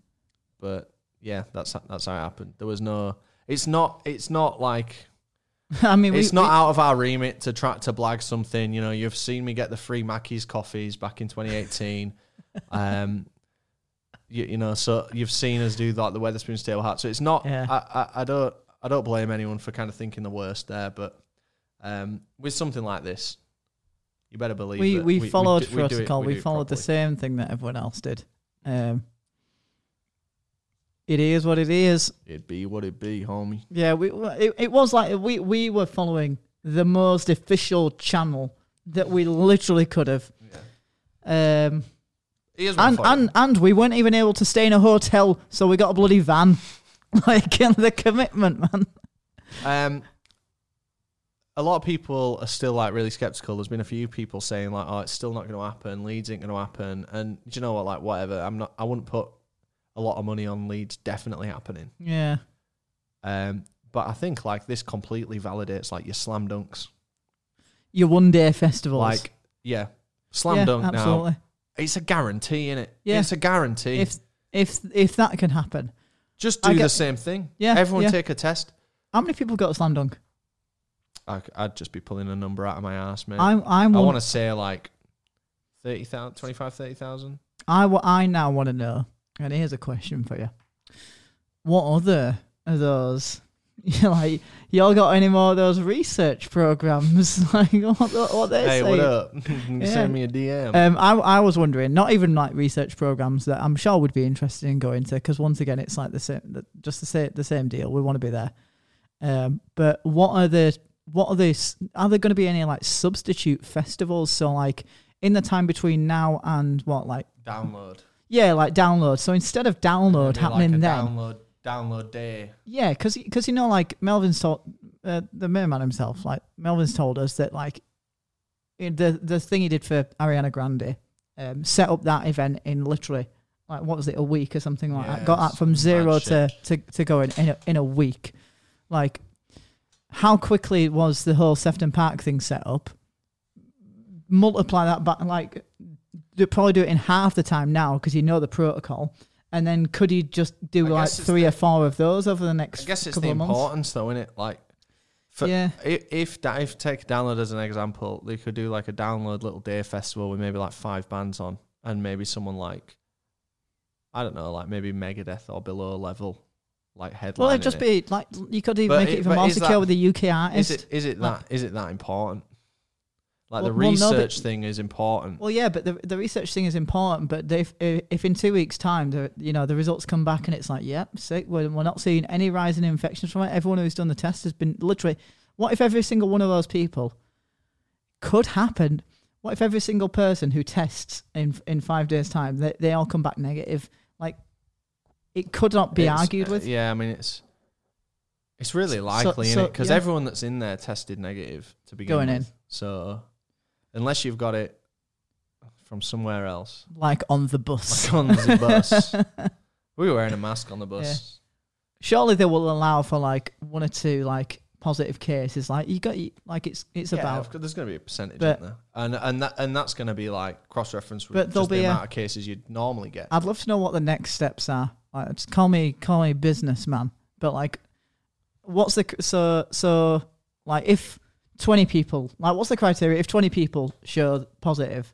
but yeah, that's that's how it happened. There was no. It's not. It's not like I mean, it's we, not we- out of our remit to try to blag something. You know, you've seen me get the free Mackey's coffees back in 2018. um, you, you know, so you've seen us do like the Wetherspoon stable hat. So it's not. Yeah. I, I, I don't. I don't blame anyone for kind of thinking the worst there, but um, with something like this, you better believe we, we, followed do- we do it- protocol. we We, do followed the same thing that everyone else did. Um, it is what it is. It'd be what it be, homie. Yeah, we it, it was like we we were following the most official channel that we literally could have. Um, Here's and and and we weren't even able to stay in a hotel, so we got a bloody van. like the commitment, man. Um, a lot of people are still like really skeptical. There's been a few people saying like, "Oh, it's still not going to happen. Leeds ain't going to happen." And do you know what? Like, whatever. I'm not. I wouldn't put a lot of money on Leeds definitely happening. Yeah, Um, but I think like this completely validates like your slam dunks. your one day festivals. Like, yeah, slam yeah, dunk now. absolutely. It's a guarantee, isn't it? Yeah. it's a guarantee. If if if that can happen, Just do get- the same thing. Yeah, everyone yeah. take a test. how many people got a slam dunk? I, I'd just be pulling a number out of my ass, man. I'm I'm I want to say like 30,000, 25, 30,000. I I now want to know And here's a question for you: What other of those? You like y'all got any more of those research programs? like what, what they Hey, say? what up? You can Yeah. Send me a DM. Um, I I was wondering, not even like research programs that I'm sure would be interested in going to, because once again, it's like the same, the, just the same, the same deal. We want to be there. Um, but what are the what are this? Are there going to be any like substitute festivals? So like in the time between now and what, like download. Yeah, like download. So instead of download Maybe happening like then, Download, download day. yeah, because because you know like Melvin's told uh, the main man himself, like Melvin's told us that like the the thing he did for Ariana Grande, um, set up that event in literally like what was it a week or something like that. Got that from zero to, to to going in a, in a week. Like how quickly was the whole Sefton Park thing set up? Multiply that back like they'd probably do it in half the time now because you know the protocol. And then could he just do I like three the- or four of those over the next I guess it's couple the of months? importance, though, innit? Like, for, yeah, if, if da- if take download as an example, they could do like a download little day festival with maybe like five bands on, and maybe someone like, I don't know, like maybe Megadeth or below level, like headline. well, it'd just be like you could even But make it it- even more secure that- with the UK artist. Is it is it Like- that is it that important? Like the Well- well, no, but- research thing is important. Well, yeah, but the the research thing is important. But if if in two weeks' time, the you know the results come back and it's like, yep, sick. We're, we're not seeing any rise in infections from it. Everyone who's done the test has been literally. What if every single one of those people could happen? What if every single person who tests in in five days' time, they they all come back negative? Like, it could not be It's- argued uh, with. Yeah, I mean it's it's really likely, So- so- Because yeah. everyone that's in there tested negative to begin Going in. with. So unless you've got it from somewhere else, Like on the bus. like on the bus, we were wearing a mask on the bus. Surely they will allow for like one or two like positive cases. Like you got like it's it's Yeah, about there's going to be a percentage in there, and and that and that's going to be like cross reference with just the be a- amount of cases you'd normally get. I'd love to know what the next steps are. Like, just call me, call me businessman. But like, what's the so so like if twenty people like what's the criteria? If twenty people show positive,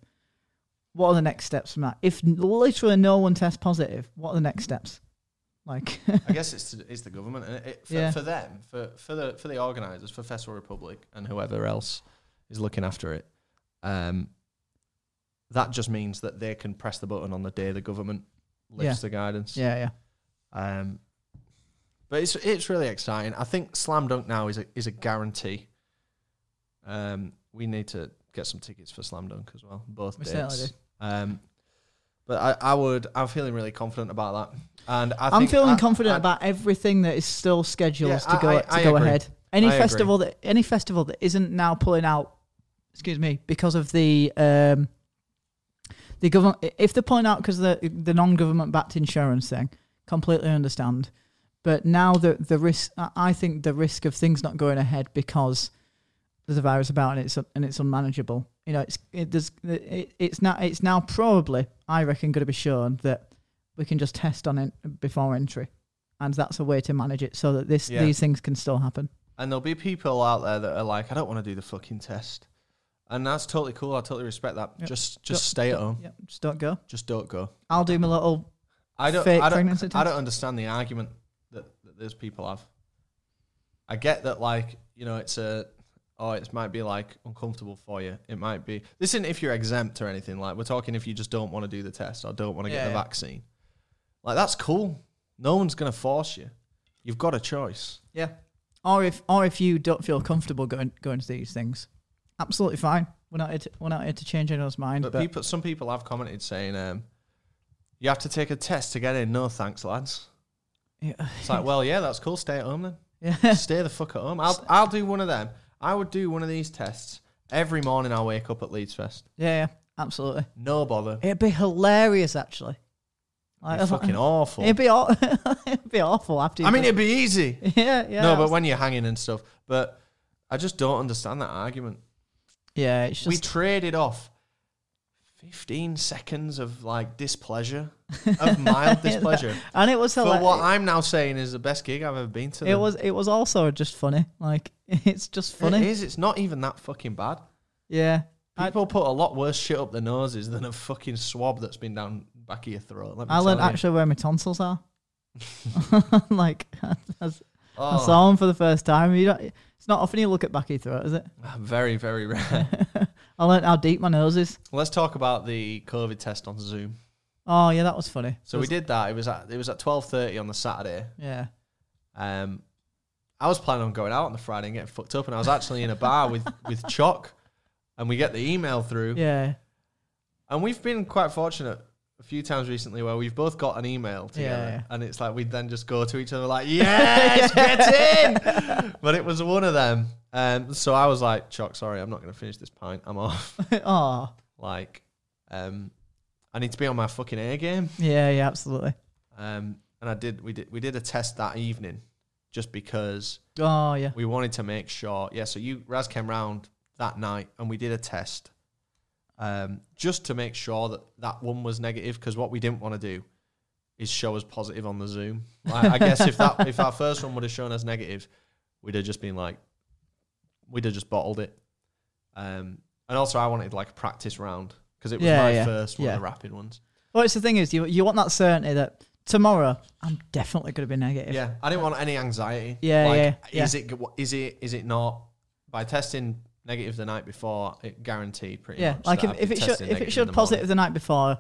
what are the next steps from that? If literally no one tests positive, what are the next steps? Like, I guess it's it's the government, and it, it, for, Yeah. for them, for for the for the organisers, for Festival Republic, and whoever else is looking after it. Um, that just means that they can press the button on the day the government lifts the guidance. yeah, yeah, Um, but it's it's really exciting. I think Slam Dunk now is a is a guarantee. Um, we need to get some tickets for Slam Dunk as well, both We dates. Um, but I, I would I'm feeling really confident about that, and I I'm think feeling I- confident I- about everything that is still scheduled Yeah, to go I- to go agree. ahead. Any I agree. festival that any festival that isn't now pulling out, excuse me, because of the um, the government. If they're pulling out because the the non-government backed insurance thing, completely understand. But now the the risk, I think the risk of things not going ahead because there's a virus about and it's and it's unmanageable. You know, it's it, there's, it, it's now it's now probably I reckon going to be shown that we can just test on it before entry, and that's a way to manage it so that this Yeah. these things can still happen. And there'll be people out there that are like, I don't want to do the fucking test. And that's totally cool. I totally respect that. Yep. Just just Don't- stay at home. Yeah, just don't go. Just don't go. I'll do my little. I don't Fake I don't, pregnancy I test? don't understand the argument that, that those people have. I get that like, you know, it's a oh, it might be like uncomfortable for you. It might be this isn't if you're exempt or anything. Like we're talking if you just don't want to do the test or don't want to Yeah, get the yeah. vaccine. Like that's cool. No one's gonna force you. You've got a choice. Yeah. Or if or if you don't feel comfortable going going to these things, absolutely fine. We're not here to, we're not here to change anyone's mind. But, But, people, some people have commented saying, um, "You have to take a test to get in." No, thanks, lads. yeah, It's like, well, yeah, that's cool. Stay at home then. yeah. Stay the fuck at home. I'll I'll do one of them. I would do one of these tests every morning. I wake up at Leeds Fest. yeah, yeah, absolutely. No bother. It'd be hilarious, actually. Like, It's fucking awful. It'd be aw- it'd be awful after. You I mean, it'd be easy. yeah, yeah. no, but when you're hanging and stuff. But I just don't understand that argument. yeah, it's we just traded off 15 seconds of like displeasure, of mild displeasure, and it was hilarious. what I'm now saying is the best gig I've ever been to. It was it was also just funny. Like it's just funny. is. It's not even that fucking bad. Yeah. I- People put a lot worse shit up their noses than a fucking swab that's been down back of your throat. Let me I learned you. actually where my tonsils are. like I, I Oh, saw them for the first time. You don't, not often you look at back of your throat, is it? very, very rare. I learned how deep my nose is. Let's talk about the COVID test on Zoom. Oh yeah, that was funny. So we did that. It was at it was at twelve thirty on the Saturday. Yeah. Um, I was planning on going out on the Friday and getting fucked up, and I was actually in a bar with with Chuck, and we get the email through, Yeah. and we've been quite fortunate a few times recently where we've both got an email together, yeah. and it's like we'd then just go to each other like, "Yes, get in!" but it was one of them, um, so I was like, "Chuck, sorry, I'm not going to finish this pint. I'm off." oh. like, um, I need to be on my fucking air game. Yeah. Yeah. Absolutely. Um, and I did. We did. We did a test that evening, just because Oh yeah. we wanted to make sure. Yeah. So you Raz came round that night, and we did a test, um, just to make sure that that one was negative. Because what we didn't want to do is show us positive on the Zoom. Like, I guess if that if our first one would have shown us negative, we'd have just been like, we'd have just bottled it. Um, and also I wanted like a practice round because it was Yeah, my yeah, first one yeah. of the rapid ones. Well, it's the thing is, you you want that certainty that tomorrow I'm definitely going to be negative. Yeah, I didn't want any anxiety. Yeah, like, yeah, Is it? Is it? Is it not? By testing negative the night before, it guaranteed pretty Yeah. much. Yeah, like that if, I'd if be it should if it should the positive morning. the night before,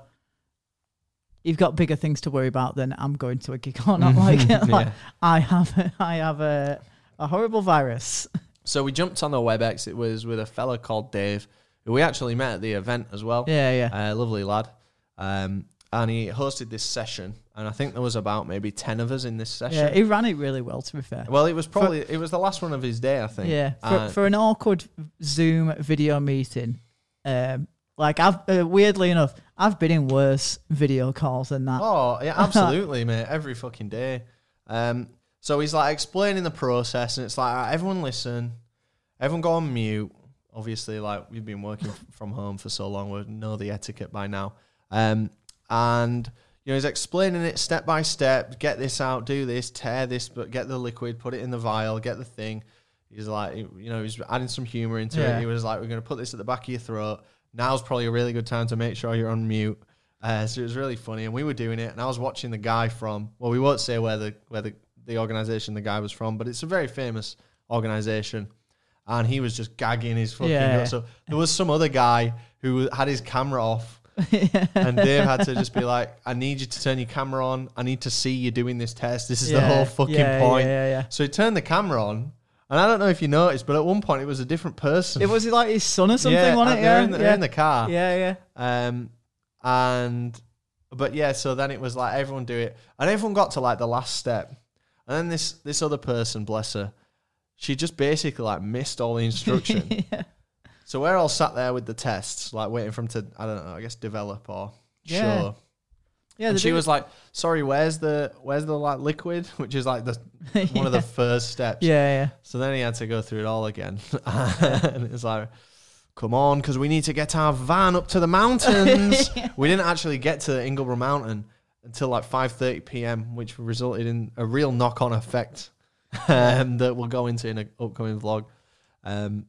you've got bigger things to worry about than I'm going to a gig or not. Like, like Yeah. I have I have a a horrible virus. So we jumped on the WebEx. It was with a fella called Dave, who we actually met at the event as well. Yeah. Yeah. Uh, lovely lad. Um, and he hosted this session, and I think there was about maybe ten of us in this session. Yeah. He ran it really well. To be fair. well, it was probably it was the last one of his day, I think. Yeah, for, for an awkward Zoom video meeting, um, like I've uh, weirdly enough, I've been in worse video calls than that. Oh yeah, absolutely, mate. Every fucking day. Um, so he's like explaining the process, and it's like "Alright, everyone listen, everyone go on mute. Obviously, like we've been working from home for so long, we know the etiquette by now. Um, and you know he's explaining it step by step. Get this out, do this, tear this, but get the liquid, put it in the vial, get the thing. He's like, you know, he's adding some humor into Yeah. it. He was like, we're going to put this at the back of your throat. Now's probably a really good time to make sure you're on mute. Uh, so it was really funny, and we were doing it, and I was watching the guy from. Well, we won't say where the where the, the organization the guy was from, but it's a very famous organization, and he was just gagging his fucking. Yeah. So there was some other guy who had his camera off, and Dave had to just be like, "I need you to turn your camera on. I need to see you doing this test. This is the Yeah, whole fucking yeah, point." Yeah, yeah, So he turned the camera on, and I don't know if you noticed, but at one point it was a different person. It was like his son or something, yeah, wasn't it? They're, Yeah, in the, yeah. they're in the car. yeah, yeah. Um, and but yeah, so then it was like everyone do it, and everyone got to like the last step, and then this this other person, bless her, she just basically like missed all the instruction. yeah. So we're all sat there with the tests, like waiting for them to I don't know, I guess develop or Yeah. show. Yeah, and she was like, "Sorry, where's the where's the like liquid?" Which is like the one of the first steps. Yeah, So then he had to go through it all again. and it's like, come on, because we need to get our van up to the mountains. we didn't actually get to Ingleborough Mountain until like 5.30 p.m., which resulted in a real knock-on effect um, that we'll go into in an upcoming vlog. Um,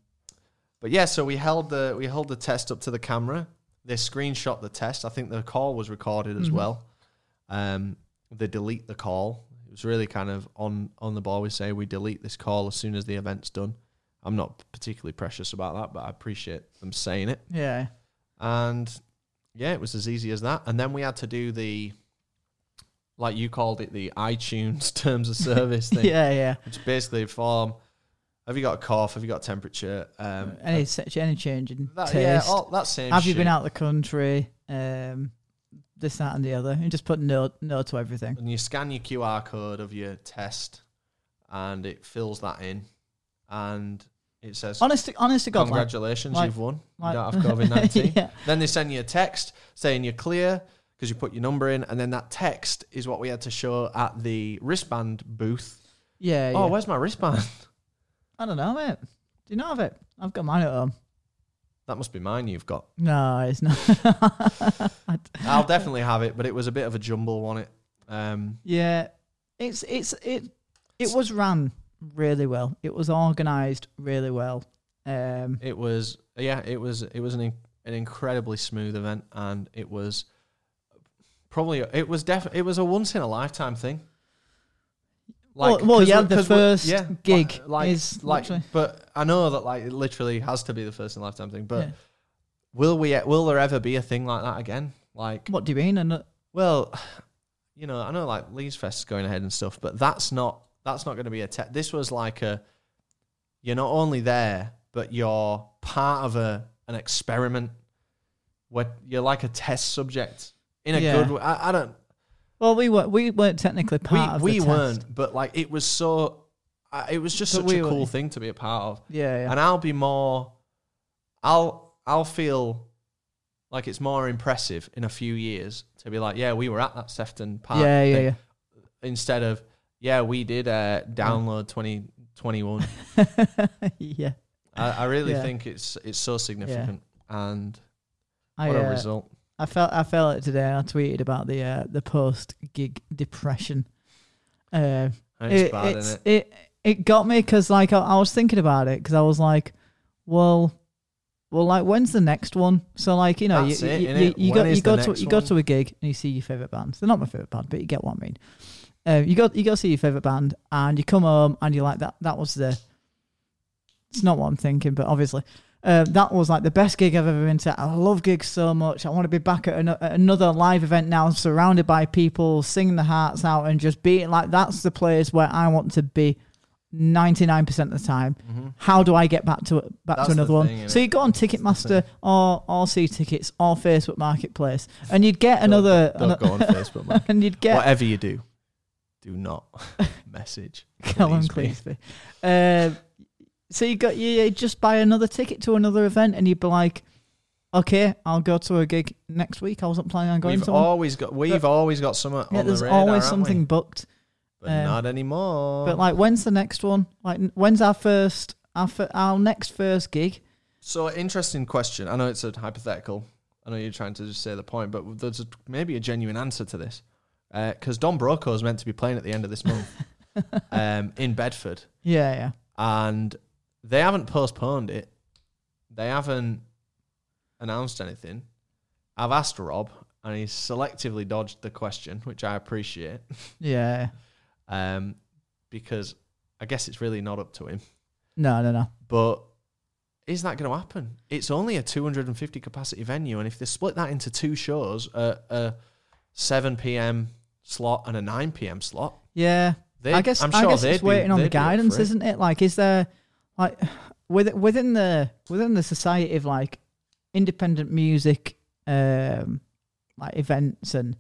but yeah, so we held the we held the test up to the camera. They screenshot the test. I think the call was recorded as Mhm. well. Um, they delete the call. It was really kind of on on the ball. We say we delete this call as soon as the event's done. I'm not particularly precious about that, but I appreciate them saying it. yeah. And yeah, it was as easy as that. And then we had to do the, like you called it, the iTunes terms of service thing, Yeah, yeah. which basically a form. Have you got a cough? Have you got temperature? Um, Any se- any change in that, taste? yeah, all, that same. Have you been out the country? Um, this, that, and the other. And just put no, no to everything. And you scan your QR code of your test, and it fills that in, and it says, Honest, to, honest to God, "Congratulations, like- you've won. like- you don't have COVID nineteen. yeah. Then they send you a text saying you're clear because you put your number in, and then that text is what we had to show at the wristband booth. Yeah, Oh, yeah. where's my wristband? I don't know, mate. Do you not have it? I've got mine at home. that must be mine. You've got. No, it's not. I'll definitely have it, but it was a bit of a jumble on it. Um, yeah, it's it's it it was ran really well. It was organised really well. Um, it was yeah, it was it was an in- an incredibly smooth event, and it was probably it was definitely it was a once in a lifetime thing. Well- well, 'cause yeah, the the 'cause we- first gig like, like, is like, literally- but I know that like it literally has to be the first in lifetime thing. But Yeah. will we? Will there ever be a thing like that again? Like, What do you mean? And uh, well, you know, I know like Leeds Fest is going ahead and stuff, but that's not that's not going to be a te- This was like a you're not only there, but you're part of a an experiment where you're like a test subject in a Yeah. good way. I, I don't. Well, we were we weren't technically part of we the we weren't, but like it was so. Uh, it was just But such we a were- cool thing to be a part of, Yeah, yeah. and I'll be more. I'll I'll feel like it's more impressive in a few years to be like, yeah, we were at that Sefton Park. yeah, yeah, yeah. instead of yeah we did uh, download 2021 yeah. I, I really Yeah. think it's it's so significant and I, what a uh, result I felt I felt it today. I tweeted about the uh, the post gig depression. Uh, it's it, bad it's- it it it got me because like I, I was thinking about it because I was like, well, well, like when's the next one? So like you know That's you it, you, you, you go you go to you go to a gig and you see your favorite band. They're not my favorite band, but you get what I mean. Uh, you go you go see your favorite band and you come home and you're like that that was the. It's not what I'm thinking, but obviously. Uh, that was like the best gig I've ever been to. I love gigs so much. I want to be back at, an- at another live event now, surrounded by people, singing the hearts out, and just being like that's the place where I want to be. Ninety nine percent of the time. Mhm. How do I get back to back That's to the another one? thing, so you go on Ticketmaster or or see tickets or Facebook Marketplace, and you'd get another, don't, don't go on Facebook man. and you'd get whatever you do do not message Callum please. Cleesby. Um, so you got you you just buy another ticket to another event, and you'd be like, "Okay, I'll go to a gig next week. I wasn't planning on going we've to one." always got we've always got something Yeah, on there's the radar, always haven't something booked. but um, not anymore But like, when's the next one? Like, n- when's our first our fir- our next first gig? So interesting question. I know it's a hypothetical. I know you're trying to just say the point, but there's a, maybe a genuine answer to this. Because Don Broco is meant to be playing at the end of this month um, in Bedford, Yeah, yeah. and they haven't postponed it. They haven't announced anything. I've asked Rob, and he's selectively dodged the question, which I appreciate, Yeah. um, because I guess it's really not up to him. No, no, no. But is that going to happen? It's only a 250 capacity venue, and if they split that into two shows, a, a 7 p.m. slot and a 9 p.m. slot, Yeah. I guess I'm I guess it's be- waiting on the be guidance, isn't it? Like, is there like within within the within the society of like independent music, um, like events and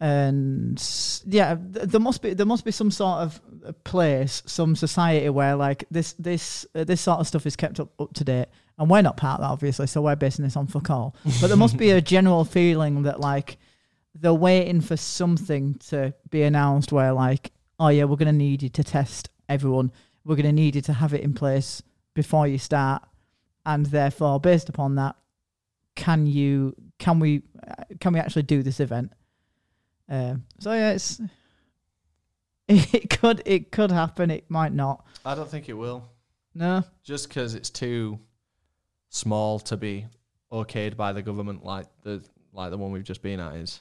and yeah, there must be there must be some sort of place, some society where like this this uh, this sort of stuff is kept up up to date. And we're not part of that, obviously, so we're basing this on fuck all. But there must be a general feeling that like they're waiting for something to be announced where like oh yeah we're going to need you to test everyone we're going to need you to have it in place before you start. And therefore based upon that can you can we uh, can we actually do this event? Um, so yeah it's it could it could happen it might not. I don't think it will, no? Just because it's too small to be okayed by the government, like the like the one we've just been at is.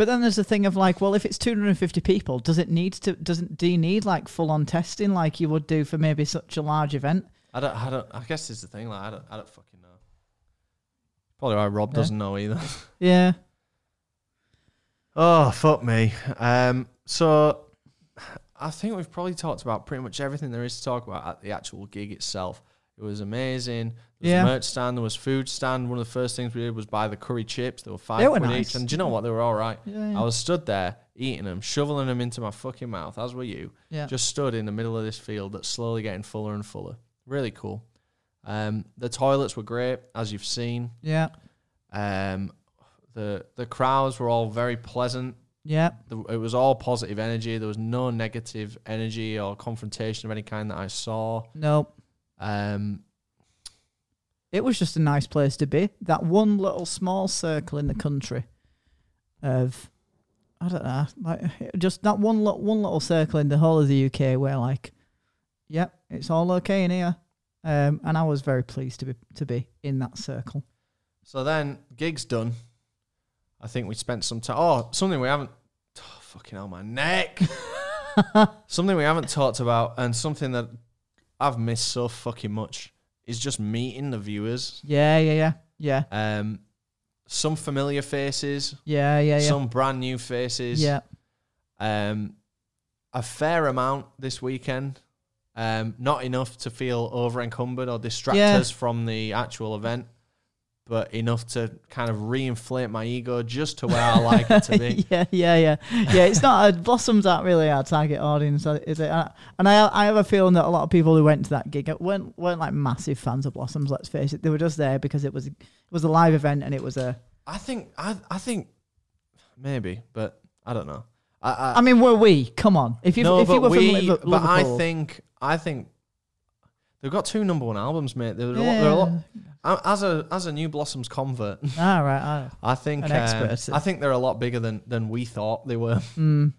But then there's the thing of like well if it's 250 people does it need to doesn't do you need like full on testing like you would do for maybe such a large event I don't. I don't. I guess it's the thing. Like I don't. I don't fucking know. Probably why Rob Yeah. doesn't know either. yeah Oh fuck me. Um. So, I think we've probably talked about pretty much everything there is to talk about at the actual gig itself. It was amazing. There was Yeah. a merch stand. There was food stand. One of the first things we did was buy the curry chips. They were five They were quid nice. each. And do you know what? They were all right. yeah I was stood there eating them, shoveling them into my fucking mouth, as were you. yeah Just stood in the middle of this field that's slowly getting fuller and fuller. Really cool. Um, the toilets were great, as you've seen. yeah Um, the the crowds were all very pleasant. yeah The, it was all positive energy. There was no negative energy or confrontation of any kind that I saw. no Um, it was just a nice place to be. That one little small circle in the country of I don't know, like just that one little one little circle in the whole of the UK where like, yep, it's all okay in here. Um, and I was very pleased to be to be in that circle. so then gigs done. I think we spent some time. Oh, something we haven't. Oh, fucking hell, my neck. something we haven't talked about, and something that I've missed so fucking much is just meeting the viewers. Yeah, yeah, yeah, yeah, Um, some familiar faces, yeah, yeah, yeah. some brand new faces. yeah. Um, a fair amount this weekend. Um, not enough to feel over encumbered or distract Yeah. us from the actual event, but enough to kind of reinflate my ego just to where I like it to be. yeah, yeah, yeah, yeah. It's not a, Blossoms aren't really our target audience, is it? Uh, And I, I have a feeling that a lot of people who went to that gig weren't weren't like massive fans of Blossoms. Let's face it, they were just there because it was it was a live event and it was a. I think I I think maybe, but I don't know. I, I, I mean, were we? Come on, if you no, if you were we, from Liverpool, but I think I think they've got two number one albums, mate. They're, a lot, they're a lot, I- as a as a new Blossoms convert, All right. I think An um, expert. I think they're a lot bigger than than we thought they were. Mm.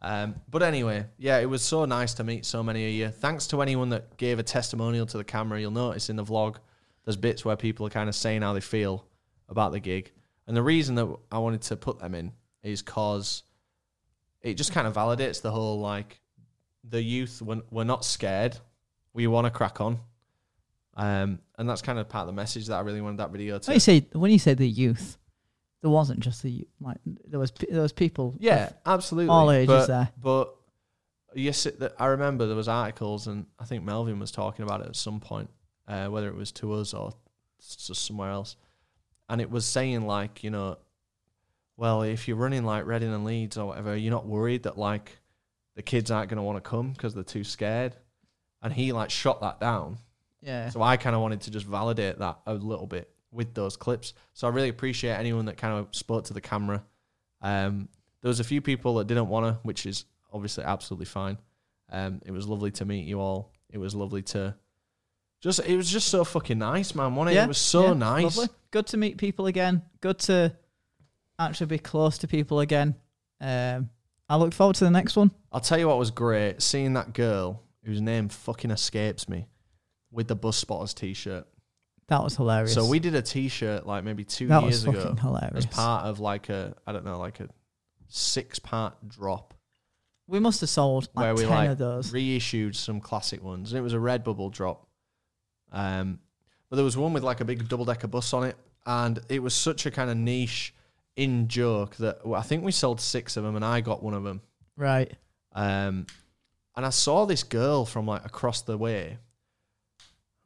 Um, but anyway, yeah, it was so nice to meet so many of you. Thanks to anyone that gave a testimonial to the camera. You'll notice in the vlog, there's bits where people are kind of saying how they feel about the gig. And the reason that I wanted to put them in is because it just kind of validates the whole like the youth. When we're not scared, we want to crack on. Um, and that's kind of part of the message that I really wanted that video to. When you say when you say the youth, there wasn't just the like there was there was people. Yeah, absolutely. all ages but, there. But yes, it, I remember there was articles, and I think Melvin was talking about it at some point, uh, whether it was to us or just somewhere else, and it was saying like, you know, well, if you're running like Reading and Leeds or whatever, you're not worried that like the kids aren't going to want to come because they're too scared, and he like shot that down. Yeah. So I kind of wanted to just validate that a little bit with those clips. So I really appreciate anyone that kind of spoke to the camera. Um, there was a few people that didn't want to, which is obviously absolutely fine. Um, it was lovely to meet you all. It was lovely to just. It was just so fucking nice, man. Wasn't it? it was so yeah, nice. lovely. Good to meet people again. Good to actually be close to people again. Um, I look forward to the next one. I'll tell you what was great. Seeing that girl whose name fucking escapes me with the bus spotters t-shirt. That was hilarious. So we did a t-shirt like maybe two that years was ago. fucking hilarious. as part of like a I don't know like a six part drop we must have sold like where we ten like of those. reissued some classic ones. And it was a Redbubble drop. Um, but there was one with like a big double decker bus on it, and it was such a kind of niche in joke that I think we sold six of them, and I got one of them. right. Um, and I saw this girl from like across the way.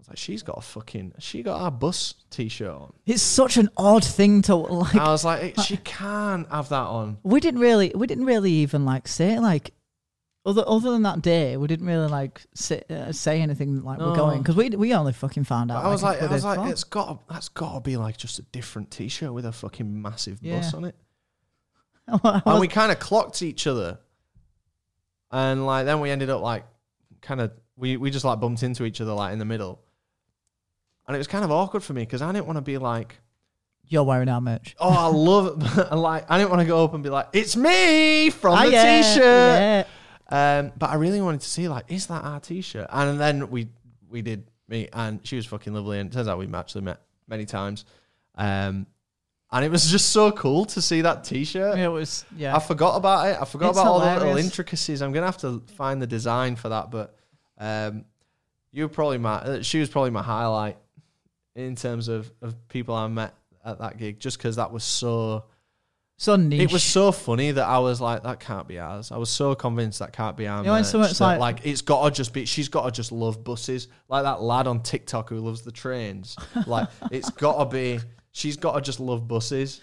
Was like, she's got a fucking, she got our bus t-shirt on. It's such an odd thing to like. I was like, she can't have that on. we didn't really, we didn't really even like say like, other other than that day, we didn't really like say, uh, say anything like No. we're going because we we only fucking found out. I was like, a I was like, before. it's got, that's got to be like just a different T-shirt with a fucking massive bus Yeah. on it. I was- And we kind of clocked each other, and like then we ended up like, kind of, we we just like bumped into each other like in the middle, and it was kind of awkward for me because I didn't want to be like, You're wearing our merch. oh, I love it, like I didn't want to go up and be like, it's me from Ah, the yeah, T-shirt. yeah. Um, but I really wanted to see like, is that our T-shirt? And then we we did meet, and she was fucking lovely. And it turns out we actually met many times. Um, and it was just so cool to see that T-shirt. It was yeah. I forgot about it. I forgot It's about all the little intricacies. I'm gonna have to find the design for that. But um, you were probably my. uh, She was probably my highlight in terms of of people I met at that gig, just because that was so. so niche. It was so funny that I was like, that can't be ours. I was so convinced that can't be ours. You know, when someone's like, like- it's got to just be. She's got to just love buses, like that lad on TikTok who loves the trains. Like it's got to be. She's got to just love buses.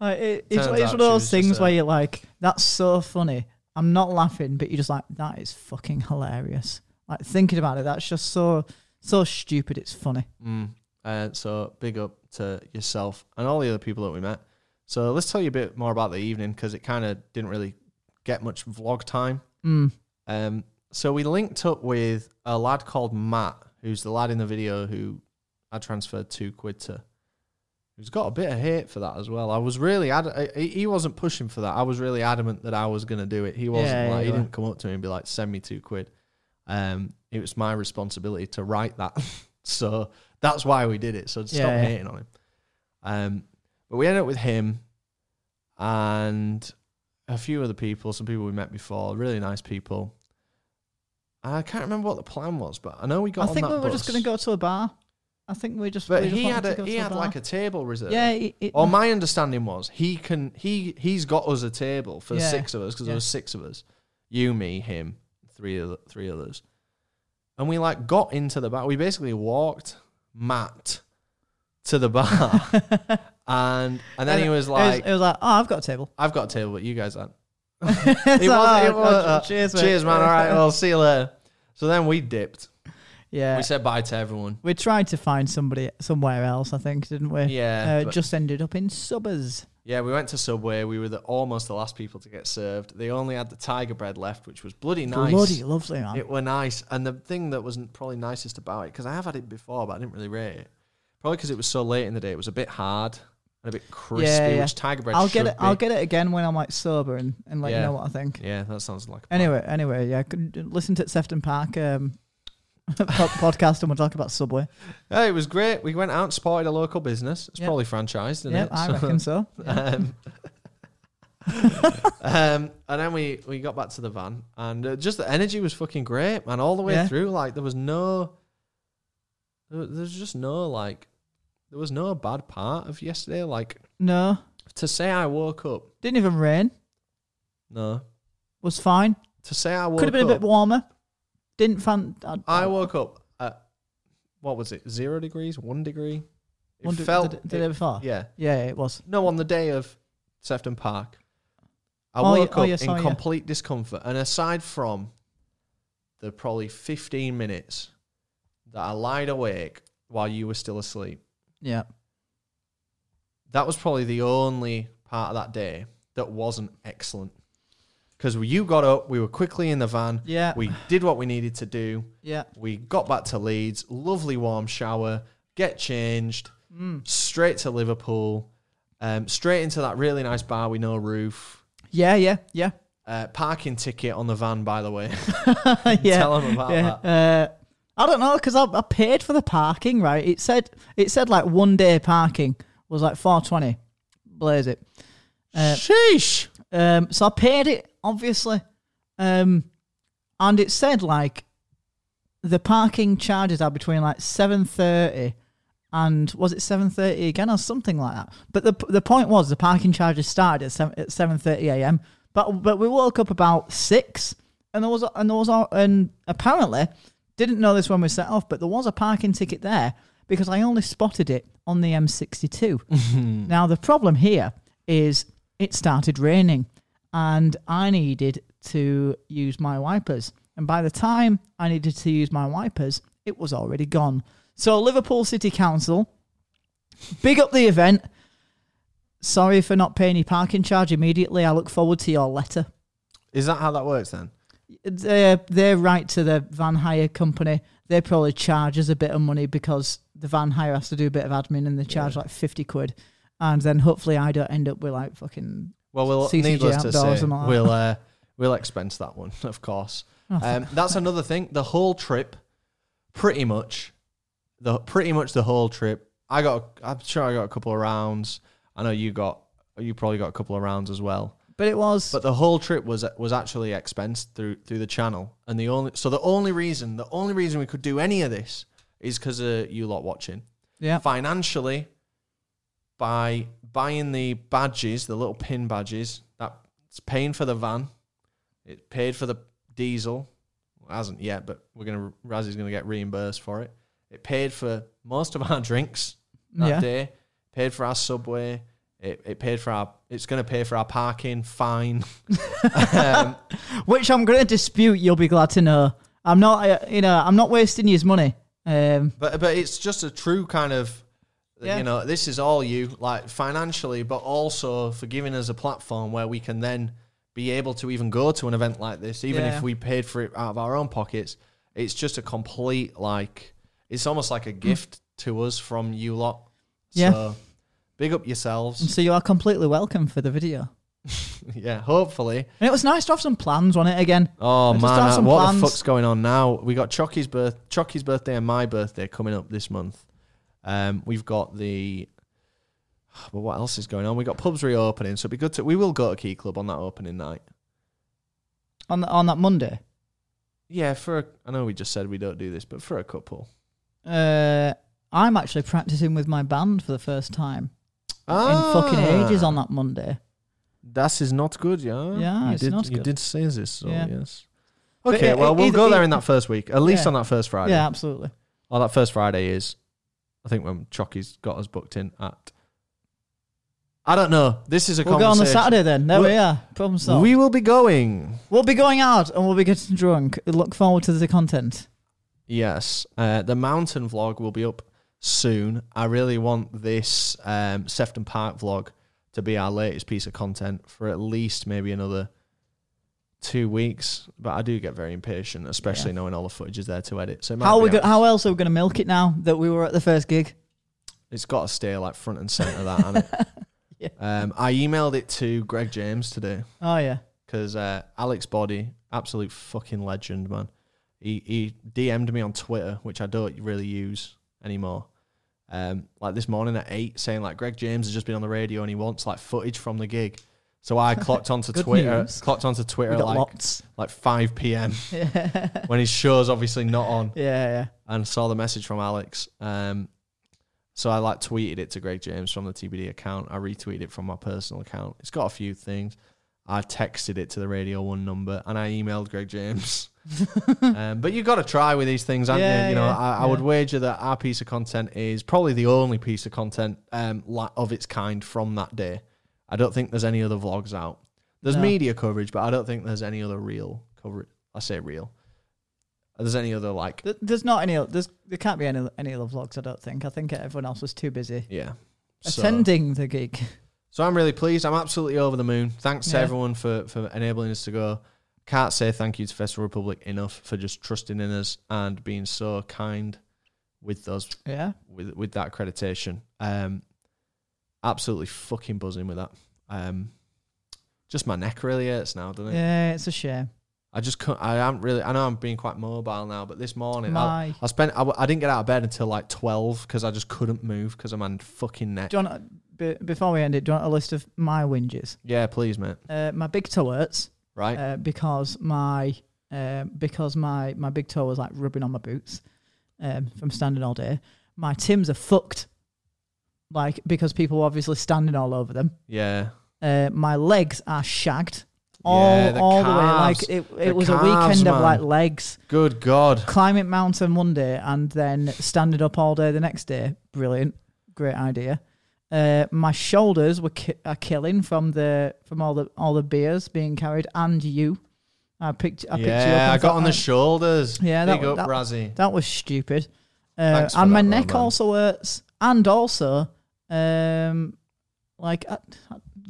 Like, it, it's, it's one of those things where you're like, that's so funny. I'm not laughing, but you're just like, that is fucking hilarious. Like thinking about it, that's just so so stupid. It's funny. Mm. Uh, so big up to yourself and all the other people that we met. So let's tell you a bit more about the evening because it kind of didn't really get much vlog time. Mm. Um, so we linked up with a lad called Matt, who's the lad in the video who I transferred two quid to. Who's got a bit of hate for that as well. I was really ad- he he wasn't pushing for that. I was really adamant that I was going to do it. He wasn't Yeah, like yeah, he didn't come up to me and be like, "Send me two quid." Um, it was my responsibility to write that, so that's why we did it. So stop Yeah, yeah. hating on him. Um, but we ended up with him. and a few other people, some people we met before, really nice people. I can't remember what the plan was, but I know we got. I think we were just going to go to a bar. I think we just. But we just he had a he had like a table reserved. Yeah. It, it, Or my understanding was he can he he's got us a table for Yeah. six of us because Yeah. there was six of us, you, me, him, three other, three others, and we like got into the bar. We basically walked Matt to the bar, and and then he was it like, it was like, oh, I've got a table. "I've got a table, but you guys aren't." It's It was, like, "Oh, it was, oh, uh, cheers, mate." Cheers, man. All right, well, see you later. So then we dipped. Yeah. We said bye to everyone. We tried to find somebody somewhere else, I think, didn't we? Yeah, Uh, but- just ended up in Subbers. Yeah, we went to Subway. We were the, almost the last people to get served. They only had the tiger bread left, which was bloody nice. Bloody lovely, man. It were nice, and the thing that wasn't probably nicest about it, because I have had it before, but I didn't really rate it. Probably because it was so late in the day, it was a bit hard and a bit crispy, Yeah, yeah. which tiger bread I'll get it. be. I'll get it again when I'm like sober and, and let Yeah. you know what I think. Yeah, that sounds like. Plan. Anyway, anyway, yeah, could- listen to Sefton Park um, podcast and we'll talk about Subway. Yeah, it was great. We went out and supported a local business. It's Yeah. probably franchised, isn't Yeah, it? I So- reckon so. um, um, and then we, we got back to the van, and uh, just the energy was fucking great, man. All the way Yeah. through, like there was no, there was, there just no like, there was no bad part of yesterday. Like No, to say I woke up, didn't even rain. no. Was fine. To say I woke Could have been a up, bit warmer. Didn't fan. I, I woke up at what was it? Zero degrees, one degree. It Wonder- felt the, the day before. yeah. Yeah, it was. No, on the day of Sefton Park, I Oh, yeah- woke oh, up yeah, in sorry, yeah. complete discomfort. And aside from the probably 15 minutes that I lied awake while you were still asleep, Yeah. that was probably the only part of that day that wasn't excellent. Because you got up, we were quickly in the van, Yeah. we did what we needed to do, yeah. we got back to Leeds, lovely warm shower, get changed, Mm. straight to Liverpool, um, straight into that really nice bar with no roof. Yeah, yeah, yeah. Uh, parking ticket on the van, by the way. yeah. Tell them about yeah. that. Uh, I don't know because I, I paid for the parking. Right? It said it said like one day parking was like four twenty. Blaze it. Uh, Sheesh. Um, so I paid it, obviously. Um, and it said like the parking charges are between like seven thirty and was it seven thirty again or something like that. But the the point was the parking charges started at seven at seven thirty a.m. But but we woke up about six, and there was and there was and apparently didn't know this when we set off, but there was a parking ticket there because I only spotted it on the M62. now the problem here is it started raining and I needed to use my wipers. And by the time I needed to use my wipers, it was already gone. So Liverpool City Council, big up the event. Sorry for not paying your parking charge immediately. I look forward to your letter. Is that how that works then? They're, they're right to the van hire company. They probably charge us a bit of money because the van hire has to do a bit of admin and they charge Yeah. like 50 quid. And then hopefully I don't end up with like fucking. Well, we'll needless to outdoors say, and all that. we'll uh, we'll expense that one, of course. Oh, Um, that's another thing. The whole trip, pretty much, the pretty much the whole trip. I got. I'm sure I got a couple of rounds. I know you got. You probably got a couple of rounds as well. but it was. But the whole trip was was actually expensed through through the channel, and the only so the only reason the only reason we could do any of this is because of you lot watching. yeah. Financially, by buying the badges, the little pin badges, that's paying for the van. It paid for the diesel. Well, it hasn't yet, but we're gonna Razzy's gonna get reimbursed for it. It paid for most of our drinks that Yeah. day. Paid for our subway. It, it paid for our. It's going to pay for our parking fine. um, Which I'm going to dispute. You'll be glad to know. I'm not. Uh, you know. I'm not wasting his money. Um. but but it's just a true kind of. Yeah. You know, this is all you like financially, but also for giving us a platform where we can then be able to even go to an event like this, even Yeah. if we paid for it out of our own pockets. It's just a complete like. It's almost like a hmm. gift to us from you lot. Yeah. So, big up yourselves. So you are completely welcome for the video. yeah, hopefully. And it was nice to have some plans on it again. Oh man, what plans. the fuck's going on now? We got Chucky's birth, Chucky's birthday, and my birthday coming up this month. Um, we've got the But what else is going on? We've got pubs reopening, so it'd be good to. We will go to Key Club on that opening night. On the, on that Monday. Yeah, for a, I know we just said we don't do this, but for a couple. Uh, I'm actually practicing with my band for the first time Ah, in fucking ages on that Monday. That is not good, yeah. Yeah, you it's did, not You good. did say this, so Yeah. yes. Okay, it- well, we'll either- go there in that first week, at least Yeah. on that first Friday. Yeah, absolutely. Oh, that first Friday is, I think when Chocky's got us booked in at. I don't know. This is a We'll go on the conversation. Saturday then. There We'll- we are. Problem solved. We will be going. we'll be going out and we'll be getting drunk. Look forward to the content. Yes, uh, the mountain vlog will be up soon. I really want this um, Sefton Park vlog to be our latest piece of content for at least maybe another two weeks. But I do get very impatient, especially knowing all the footage is there to edit. So it might How we be go- out. how else are we going to milk it now that we were at the first gig? It's got to stay like front and center. That hasn't it? Yeah. Um, I emailed it to Greg James today. Oh yeah. because uh, Alex Body, absolute fucking legend, man. He he DM'd me on Twitter, which I don't really use anymore. Um, like this morning at eight, saying like Greg James has just been on the radio and he wants like footage from the gig. So I clocked onto Twitter, news. clocked onto Twitter like lots. like five p.m. yeah, when his show's obviously not on, yeah. and saw the message from Alex. Um, so I like tweeted it to Greg James from the TBD account. I retweeted it from my personal account. It's got a few things. I texted it to the Radio One number, and I emailed Greg James. um, but you've got to try with these things, haven't Yeah, you? You know, yeah, I, I would wager that our piece of content is probably the only piece of content um, of its kind from that day. I don't think there's any other vlogs out. There's No. media coverage, but I don't think there's any other real coverage. I say real. There's any other like Th- There's not any. o- There's there can't be any any other vlogs. I don't think. I think everyone else was too busy yeah. So- attending the gig. So I'm really pleased. I'm absolutely over the moon. Thanks to Yeah. everyone for, for enabling us to go. Can't say thank you to Festival Republic enough for just trusting in us and being so kind with us Yeah. with with that accreditation. Um, absolutely fucking buzzing with that. Um, just my neck really hurts now, doesn't it? Yeah, it's a shame. I just can't. I am really. I know I'm being quite mobile now, but this morning I. I spent. I, I didn't get out of bed until like twelve because I just couldn't move because of my fucking neck. Do you want, be, before we end it, do you want a list of my whinges? Yeah, please, mate. Uh, my big toe hurts Right. uh, because my uh, because my my big toe was like rubbing on my boots um, from standing all day. My Tims are fucked, like because people were obviously standing all over them. yeah. Uh, my legs are shagged all Yeah, the all the way. calves. Like it, The it was a calves, weekend of like legs. Good God. Climbing mountain one day and then standing up all day the next day. Brilliant, great idea. Uh, my shoulders were ki- are killing from the from all the all the beers being carried and you. I picked I picked you up. yeah, I got on the uh, shoulders. Yeah, Big that- up, that- Razzie. That was stupid. Uh, and my neck man. also hurts. And also, um, like I,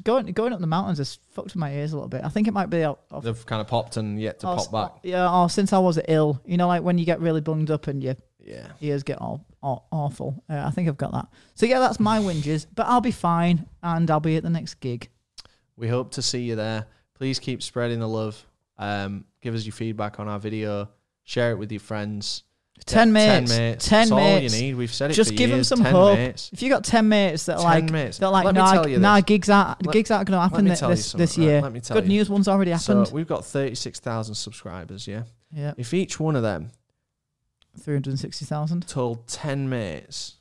going going up the mountains has fucked with my ears a little bit. I think it might be off, They've kind of popped and yet to or pop back. Yeah, or since I was ill, you know, like when you get really bunged up and your Yeah. ears get all, all awful. Uh, I think I've got that. So yeah, that's my whinges. But I'll be fine, and I'll be at the next gig. We hope to see you there. Please keep spreading the love. Um, give us your feedback on our video. Share it with your friends. Ten mates. Ten mates. Ten That's all you need. We've said it Just for give years. some ten hope. Mates. If you got ten mates that are Ten like mates. they're like, Let nah, nah, gigs aren't Let- gigs aren't going to happen me this this, this right? year. Let me tell Good you. news one's already happened. So we've got 36,000 subscribers, yeah? yeah, If each one of them three hundred sixty thousand. told 10 mates,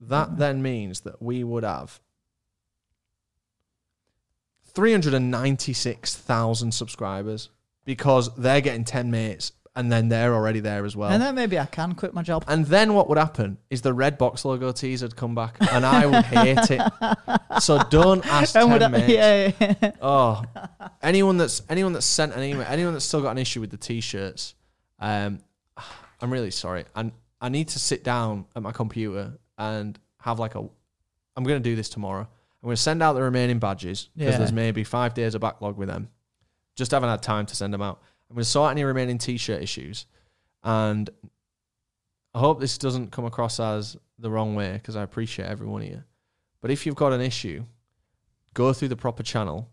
that then means that we would have 396,000 subscribers because they're getting 10 mates and then they're already there as well. and then maybe I can quit my job. And then what would happen is the red box logo tees would come back, and I would hate it. So don't ask And ten would I- mates. yeah, yeah. Oh, anyone that's anyone that's sent an email, anyone that's still got an issue with the t-shirts, um, I'm really sorry. And I need to sit down at my computer and have like a. I'm going to do this tomorrow. I'm going to send out the remaining badges because Yeah. there's maybe five days of backlog with them. Just haven't had time to send them out. I'm going to sort any remaining t-shirt issues, and I hope this doesn't come across as the wrong way because I appreciate every one of you. But if you've got an issue, go through the proper channel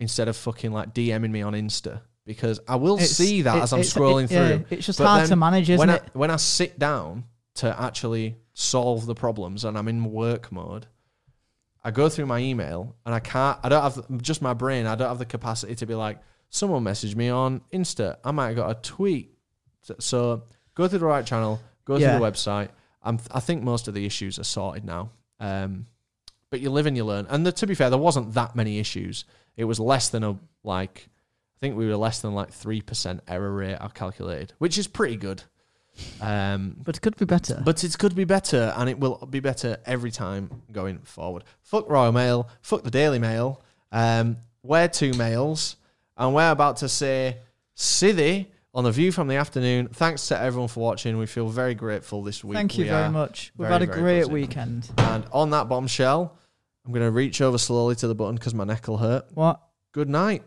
instead of fucking like DMing me on Insta because I will It's- see that it- as I'm scrolling it- yeah, through. it's just But hard to manage, isn't when it? I when I sit down to actually solve the problems and I'm in work mode, I go through my email and I can't, I don't have just my brain, I don't have the capacity to be like, someone messaged me on Insta. I might have got a tweet. So, go through the right channel, go Yeah. through the website. I'm, I think most of the issues are sorted now. Um, but you live and you learn. And the, to be fair, there wasn't that many issues. It was less than a, like, I think we were less than like 3% error rate I calculated, which is pretty good. Um, But it could be better. but it could be better, and it will be better every time going forward. Fuck Royal Mail, fuck the Daily Mail. Um, we're two males, and we're about to say Sithy on the View from the Afternoon. Thanks to everyone for watching. We feel very grateful this week. Thank you We very much. We've very, had a great busy. weekend. And on that bombshell, I'm going to reach over slowly to the button because my neck will hurt. What? Good night.